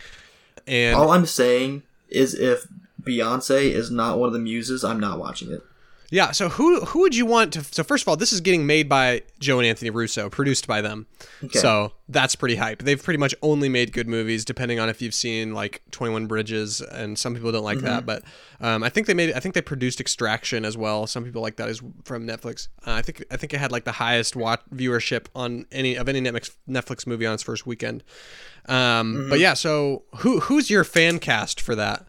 Speaker 1: and
Speaker 2: All I'm saying is if Beyonce is not one of the muses, I'm not watching it.
Speaker 1: Yeah. So who who would you want to? So first of all, this is getting made by Joe and Anthony Russo, produced by them.
Speaker 2: Okay.
Speaker 1: So that's pretty hype. They've pretty much only made good movies, depending on if you've seen like Twenty One Bridges, and some people don't like that. But um, I think they made. I think they produced Extraction as well. Some people like that is from Netflix. Uh, I think I think it had like the highest watch viewership on any of any Netflix Netflix movie on its first weekend. Um, But yeah, so who who's your fan cast for that?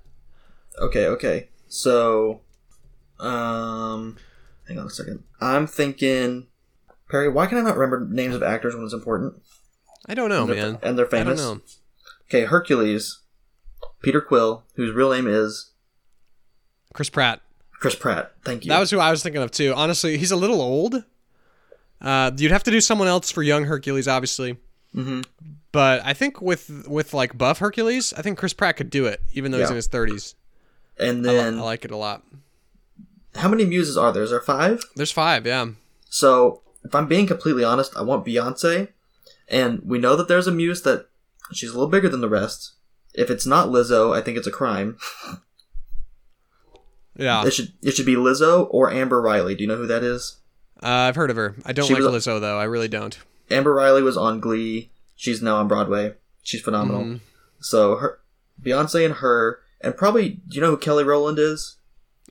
Speaker 2: Okay, okay. So, um, hang on a second. I'm thinking, Perry. Why can I not remember names of actors when it's important?
Speaker 1: I don't know,
Speaker 2: and
Speaker 1: man.
Speaker 2: And they're
Speaker 1: I don't
Speaker 2: famous.
Speaker 1: know.
Speaker 2: Okay, Hercules. Peter Quill, whose real name is
Speaker 1: Chris Pratt.
Speaker 2: Chris Pratt. Thank you.
Speaker 1: That was who I was thinking of too. Honestly, he's a little old. Uh, you'd have to do someone else for young Hercules, obviously.
Speaker 2: Mhm.
Speaker 1: But I think with with like buff Hercules, I think Chris Pratt could do it, even though he's in his thirties.
Speaker 2: and
Speaker 1: I, li-
Speaker 2: then,
Speaker 1: I like it a lot.
Speaker 2: How many muses are there? Is there five?
Speaker 1: There's five, yeah.
Speaker 2: So, if I'm being completely honest, I want Beyonce, and we know that there's a muse that she's a little bigger than the rest. If it's not Lizzo, I think it's a crime. (laughs)
Speaker 1: Yeah,
Speaker 2: It should it should be Lizzo or Amber Riley. Do you know who that is?
Speaker 1: uh, I've heard of her. I don't
Speaker 2: She
Speaker 1: like
Speaker 2: was-
Speaker 1: Lizzo though. I really don't.
Speaker 2: Amber Riley was on Glee. She's now on Broadway. She's phenomenal.
Speaker 1: Mhm.
Speaker 2: So her, Beyonce and her, and probably do you know who Kelly Rowland is?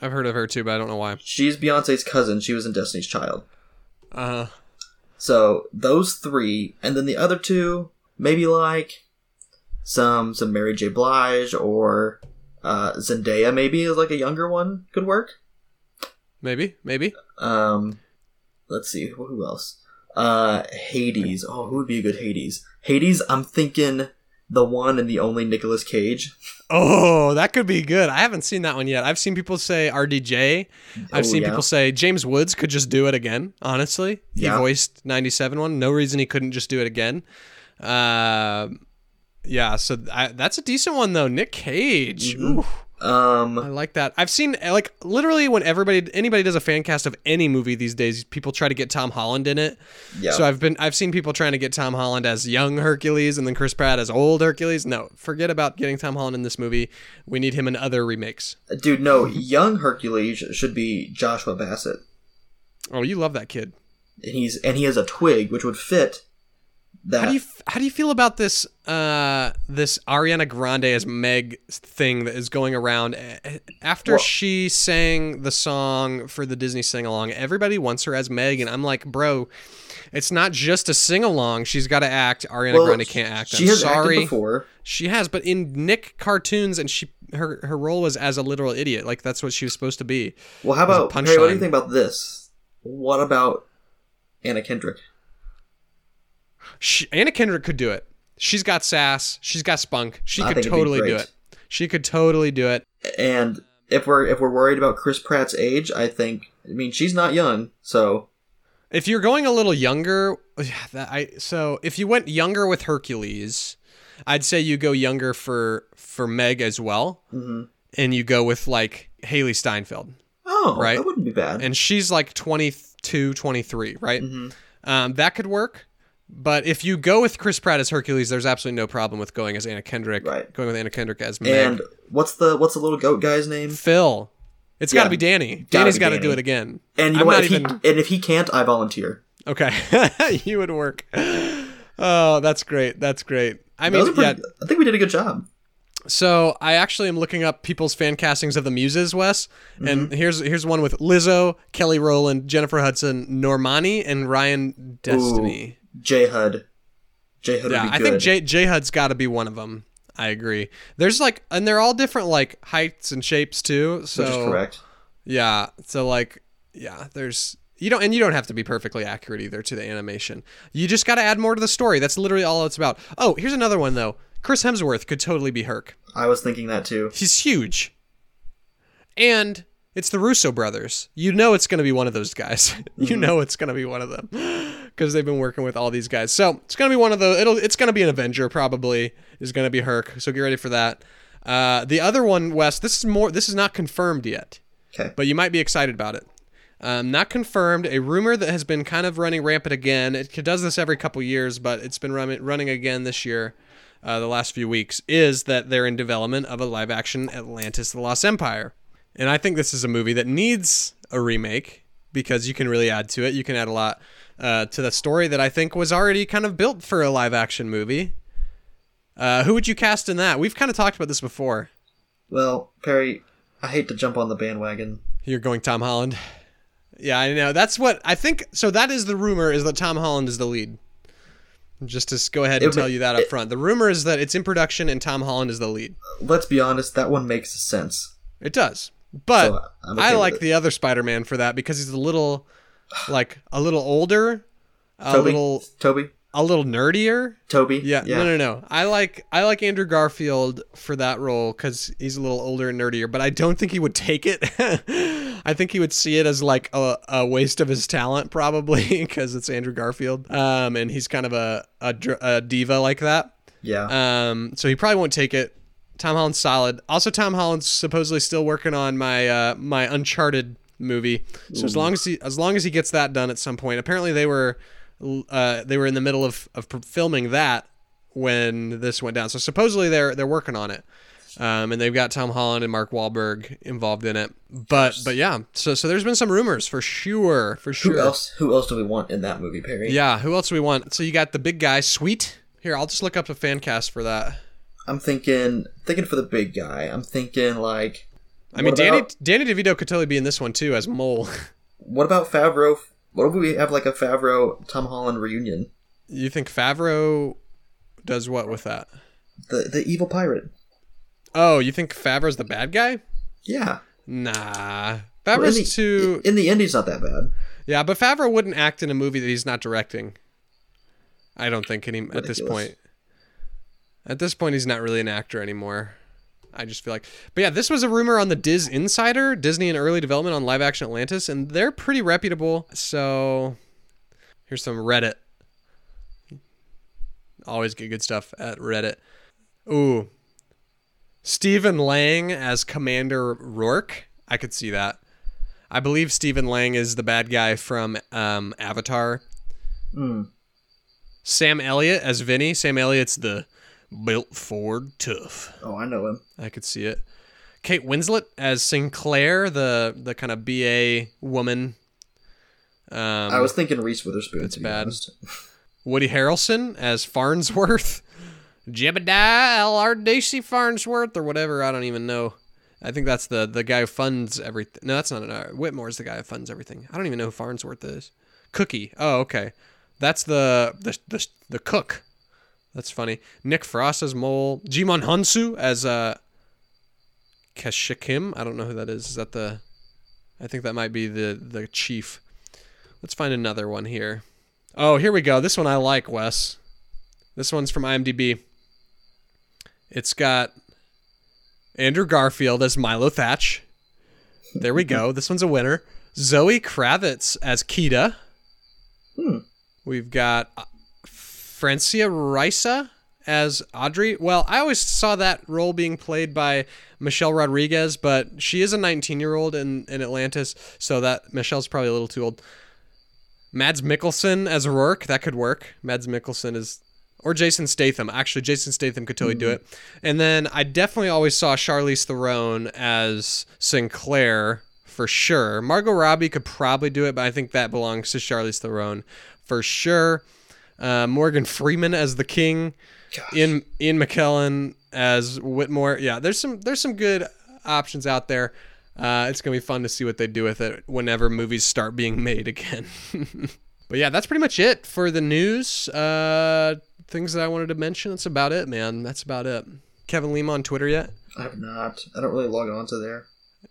Speaker 1: I've heard of her too, but I don't know why.
Speaker 2: She's Beyonce's cousin. She was in Destiny's Child.
Speaker 1: Uh huh.
Speaker 2: So those three, and then the other two, maybe like some some Mary J. Blige or uh, Zendaya. Maybe is like a younger one could work.
Speaker 1: maybe, maybe.
Speaker 2: Um, let's see who who else. Uh, Hades. Oh, who would be a good Hades? Hades. I'm thinking the one and the only Nicolas Cage.
Speaker 1: Oh, that could be good. I haven't seen that one yet. I've seen people say RDJ. I've
Speaker 2: Oh,
Speaker 1: seen
Speaker 2: yeah.
Speaker 1: people say James Woods could just do it again. Honestly, he
Speaker 2: Yeah.
Speaker 1: voiced '97 one. No reason he couldn't just do it again. Uh, yeah, so I, that's a decent one though. Nick Cage.
Speaker 2: Mhm. Um,
Speaker 1: I like that. I've seen like literally when everybody anybody does a fan cast of any movie these days, people try to get Tom Holland in it.
Speaker 2: yeah.
Speaker 1: So I've been I've seen people trying to get Tom Holland as young Hercules and then Chris Pratt as old Hercules. No, forget about getting Tom Holland in this movie. We need him in other remakes.
Speaker 2: Dude, no, young Hercules should be Joshua Bassett.
Speaker 1: Oh, you love that kid.
Speaker 2: And he's and he has a twig which would fit that.
Speaker 1: How do you how do you feel about this uh this Ariana Grande as Meg thing that is going around after
Speaker 2: Well-
Speaker 1: she sang the song for the Disney sing along? Everybody wants her as Meg, and I'm like, bro, it's not just a sing along. She's got to act. Ariana
Speaker 2: Well,
Speaker 1: Grande can't act.
Speaker 2: She
Speaker 1: I'm
Speaker 2: has
Speaker 1: sorry.
Speaker 2: acted before.
Speaker 1: She has, but in Nick cartoons, and she her her role was as a literal idiot. Like that's what she was supposed to be.
Speaker 2: Well, how about Harry? What do you think about this? What about Anna Kendrick.
Speaker 1: She, Anna Kendrick could do it. She's got sass. She's got spunk. She
Speaker 2: I
Speaker 1: could
Speaker 2: think it'd be
Speaker 1: totally do it. She could totally do it.
Speaker 2: And if we're if we're worried about Chris Pratt's age, I think I mean she's not young, so
Speaker 1: If you're going a little younger, (sighs) that I so if you went younger with Hercules, I'd say you go younger for for Meg as well,
Speaker 2: Mhm.
Speaker 1: and you go with like Hailee Steinfeld,
Speaker 2: oh,
Speaker 1: Right.
Speaker 2: that wouldn't be bad.
Speaker 1: and she's like 22, 23, right? Um, that could work. But if you go with Chris Pratt as Hercules, there's absolutely no problem with going as Anna Kendrick.
Speaker 2: Right.
Speaker 1: Going with Anna Kendrick as Meg.
Speaker 2: and what's the what's the little goat guy's name?
Speaker 1: Phil. It's got to be Danny. Danny's got to
Speaker 2: Danny.
Speaker 1: do it again.
Speaker 2: And you know what? If
Speaker 1: even.
Speaker 2: he, and if he can't, I volunteer.
Speaker 1: Okay, (laughs) you would work. Oh, that's great. That's great. I mean,
Speaker 2: a
Speaker 1: yeah.
Speaker 2: I think we did a good job.
Speaker 1: So I actually am looking up people's fan castings of the Muses, Wes,
Speaker 2: Mm-hmm.
Speaker 1: and here's here's one with Lizzo, Kelly Rowland, Jennifer Hudson, Normani, and Ryan Destiny.
Speaker 2: J Hud. J Hud
Speaker 1: yeah, I think J J Hud's got to be one of them. I agree. There's like, and they're all different like heights and shapes too. So
Speaker 2: which is correct.
Speaker 1: Yeah. So like, yeah, there's you don't and you don't have to be perfectly accurate either to the animation. You just got to add more to the story. That's literally all it's about. Oh, here's another one though. Chris Hemsworth could totally be Herc.
Speaker 2: I was thinking that too.
Speaker 1: He's huge. And it's the Russo brothers. You know it's going to be one of those guys. (laughs) you mm-hmm. know it's going to be one of them because they've been working with all these guys. So it's going to be one of the. It'll. It's going to be an Avenger probably. Is going to be Herc. So get ready for that. Uh, the other one, Wes. This is more. This is not confirmed yet,
Speaker 2: Okay.
Speaker 1: but you might be excited about it. Um, not confirmed. A rumor that has been kind of running rampant again. It does this every couple years, but it's been running running again this year. Uh, the last few weeks is that they're in development of a live action Atlantis: The Lost Empire, and I think this is a movie that needs a remake because you can really add to it. You can add a lot uh, to the story that I think was already kind of built for a live action movie. Uh, who would you cast in that? We've kind of talked about this before.
Speaker 2: Well, Perry, I hate to jump on the bandwagon.
Speaker 1: You're going Tom Holland. Yeah, I know. That's what I think. So that is the rumor: is that Tom Holland is the lead. Just to go ahead and
Speaker 2: It-
Speaker 1: tell you that up
Speaker 2: it-
Speaker 1: front. The rumor is that it's in production and Tom Holland is the lead.
Speaker 2: Let's be honest, that one makes sense.
Speaker 1: It does, but
Speaker 2: So, okay
Speaker 1: I like the other Spider-Man for that because he's a little, like a little older, a
Speaker 2: Tobey,
Speaker 1: little,
Speaker 2: Tobey,
Speaker 1: a little nerdier.
Speaker 2: Tobey.
Speaker 1: Yeah, no, no, no. I like I like Andrew Garfield for that role because he's a little older and nerdier. But I don't think he would take it. (laughs) I think he would see it as like a, a waste of his talent, probably (laughs) because it's Andrew Garfield, um, and he's kind of a, a a diva like that.
Speaker 2: Yeah.
Speaker 1: Um, so he probably won't take it. Tom Holland's solid. Also, Tom Holland's supposedly still working on my uh, my Uncharted movie. So as long as he as long as he gets that done at some point. Apparently they were uh, they were in the middle of, of filming that when this went down. So supposedly they're they're working on it. Um, and they've got Tom Holland and Mark Wahlberg involved in it. But but yeah, so so there's been some rumors for sure, for sure.
Speaker 2: who else? Who else do we want in that movie, Perry?
Speaker 1: Yeah, who else do we want? So you got the big guy, Sweet. Here, I'll just look up a fan cast for that.
Speaker 2: I'm thinking, thinking for the big guy. I'm thinking like,
Speaker 1: I mean,
Speaker 2: What
Speaker 1: Danny Danny DeVito could totally be in this one too as Mole. (laughs)
Speaker 2: what about Favreau? What if we have like a Favreau Tom Holland reunion?
Speaker 1: you think Favreau does what with that?
Speaker 2: The the evil pirate.
Speaker 1: Oh, you think Favreau's the bad guy?
Speaker 2: Yeah.
Speaker 1: Nah,
Speaker 2: Well, in
Speaker 1: Favreau's
Speaker 2: the,
Speaker 1: too.
Speaker 2: in the end, he's not that bad.
Speaker 1: Yeah, but Favreau wouldn't act in a movie that he's not directing. I don't think any at this point. At this point, he's not really an actor anymore. I just feel like, but yeah, this was a rumor on the DisInsider, Disney and early development on live action Atlantis, and they're pretty reputable. So here's some Reddit. Always get good stuff at Reddit. Ooh, Stephen Lang as Commander Rourke. I could see that. I believe Stephen Lang is the bad guy from um, Avatar.
Speaker 2: Hmm.
Speaker 1: Sam Elliott as Vinny. Sam Elliott's the built Ford tough.
Speaker 2: Oh, I know him.
Speaker 1: I could see it. Kate Winslet as Sinclair, the the kind of BA woman. Um,
Speaker 2: I was thinking Reese Witherspoon.
Speaker 1: That's
Speaker 2: to be
Speaker 1: bad.
Speaker 2: honest. (laughs)
Speaker 1: Woody Harrelson as Farnsworth. (laughs) Jebediah Allardyce Farnsworth or whatever. I don't even know. I think that's the the guy who funds everything. No, that's not an uh, Whitmore's the guy who funds everything. I don't even know who Farnsworth is. Cookie. Oh, okay. That's the the the, the cook. That's funny. Nick Frost as Mole. Djimon Hounsou as uh Kashekim. I don't know who that is. Is that the I think that might be the the chief. Let's find another one here. Oh, here we go. This one I like, Wes. This one's from IMDb. It's got Andrew Garfield as Milo Thatch. There we go. This one's a winner. Zoe Kravitz as Kida.
Speaker 2: Hmm.
Speaker 1: We've got uh, Francia Raisa as Audrey. Well, I always saw that role being played by Michelle Rodriguez, but she is a 19 year old in, in Atlantis, so that Michelle's probably a little too old. Mads Mikkelsen as Rourke, that could work. Mads Mikkelsen is. Or Jason Statham. Actually, Jason Statham could totally do hmm. it. And then I definitely always saw Charlize Theron as Sinclair for sure. Margot Robbie could probably do it, but I think that belongs to Charlize Theron for sure. Uh, Morgan Freeman as the king.
Speaker 2: Gosh.
Speaker 1: Ian Ian McKellen as Whitmore. Yeah, there's some there's some good options out there. Uh, it's gonna be fun to see what they do with it whenever movies start being (laughs) made again. (laughs) but yeah, that's pretty much it for the news. Uh, things that I wanted to mention. That's about it, man. That's about it. Kevin Lima on Twitter yet?
Speaker 2: I have not. I don't really log on to there.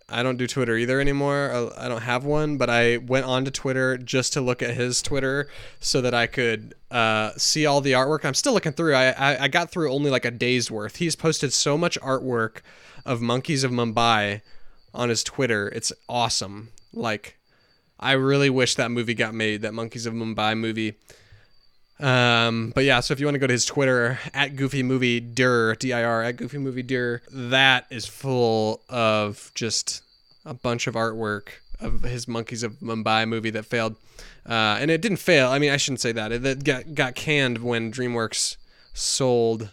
Speaker 1: I don't do Twitter either anymore. I- I don't have one, but I went onto Twitter just to look at his Twitter so that I could uh, see all the artwork. I'm still looking through. I, I I got through only like a day's worth. He's posted so much artwork of Monkeys of Mumbai on his Twitter. It's awesome. Like, I really wish that movie got made. That Monkeys of Mumbai movie. Um, but yeah, so if you want to go to his Twitter at Goofy Movie Dir D I R at Goofy Movie Dir, that is full of just a bunch of artwork of his Monkeys of Mumbai movie that failed. Uh, and it didn't fail. I mean, I shouldn't say that. It, it got got canned when DreamWorks sold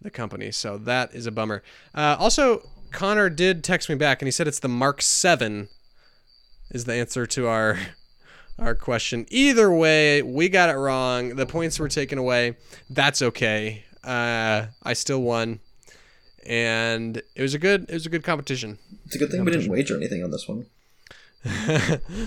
Speaker 1: the company, so that is a bummer. Uh, also, Connor did text me back, and he said it's the Mark Seven is the answer to our our question. Either way, we got it wrong. The points were taken away. That's okay. Uh, I still won, and it was a good it was a good competition.
Speaker 2: It's a good thing we didn't wager anything on this one, (laughs)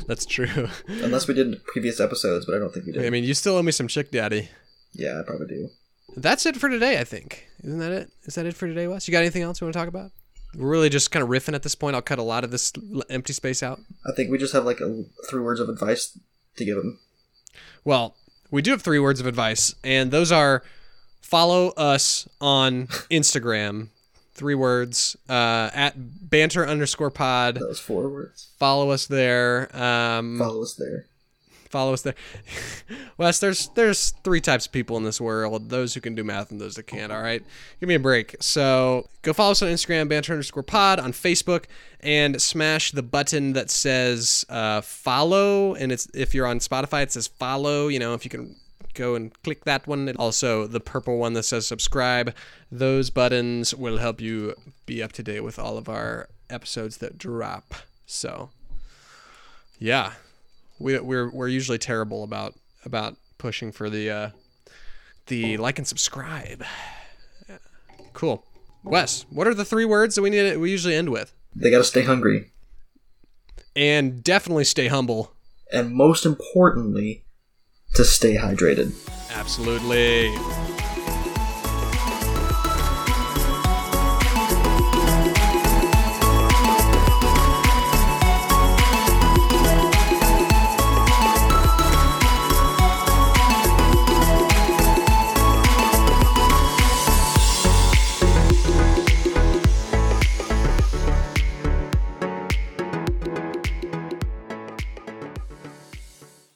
Speaker 1: That's true.
Speaker 2: unless we did in previous episodes, but I don't think we did.
Speaker 1: I mean, you still owe me some chick daddy.
Speaker 2: yeah, I probably do.
Speaker 1: That's it for today, I think. Isn't that it? Is that it for today, Wes? You got anything else you want to talk about? We're really just kind of riffing at this point. I'll cut a lot of this empty space out.
Speaker 2: I think we just have like a, three words of advice to give him.
Speaker 1: Well, we do have three words of advice, and those are follow us on (laughs) Instagram. Three words uh, at banter underscore pod.
Speaker 2: Was four words.
Speaker 1: Follow us there. Um,
Speaker 2: Follow us there.
Speaker 1: Follow us there. (laughs) Wes, there's there's three types of people in this world: those who can do math and those that can't. All right, give me a break. So go follow us on Instagram, banter underscore pod, on Facebook, and smash the button that says uh, follow. And it's if you're on Spotify, it says follow. You know, if you can go and click that one. And also the purple one that says subscribe. Those buttons will help you be up to date with all of our episodes that drop. So, yeah we, we're we're usually terrible about about pushing for the uh, the like and subscribe. Yeah. Cool, Wes. What are the three words that we need? We usually end with,
Speaker 2: They gotta stay hungry.
Speaker 1: and definitely stay humble.
Speaker 2: And most importantly, to stay hydrated.
Speaker 1: Absolutely.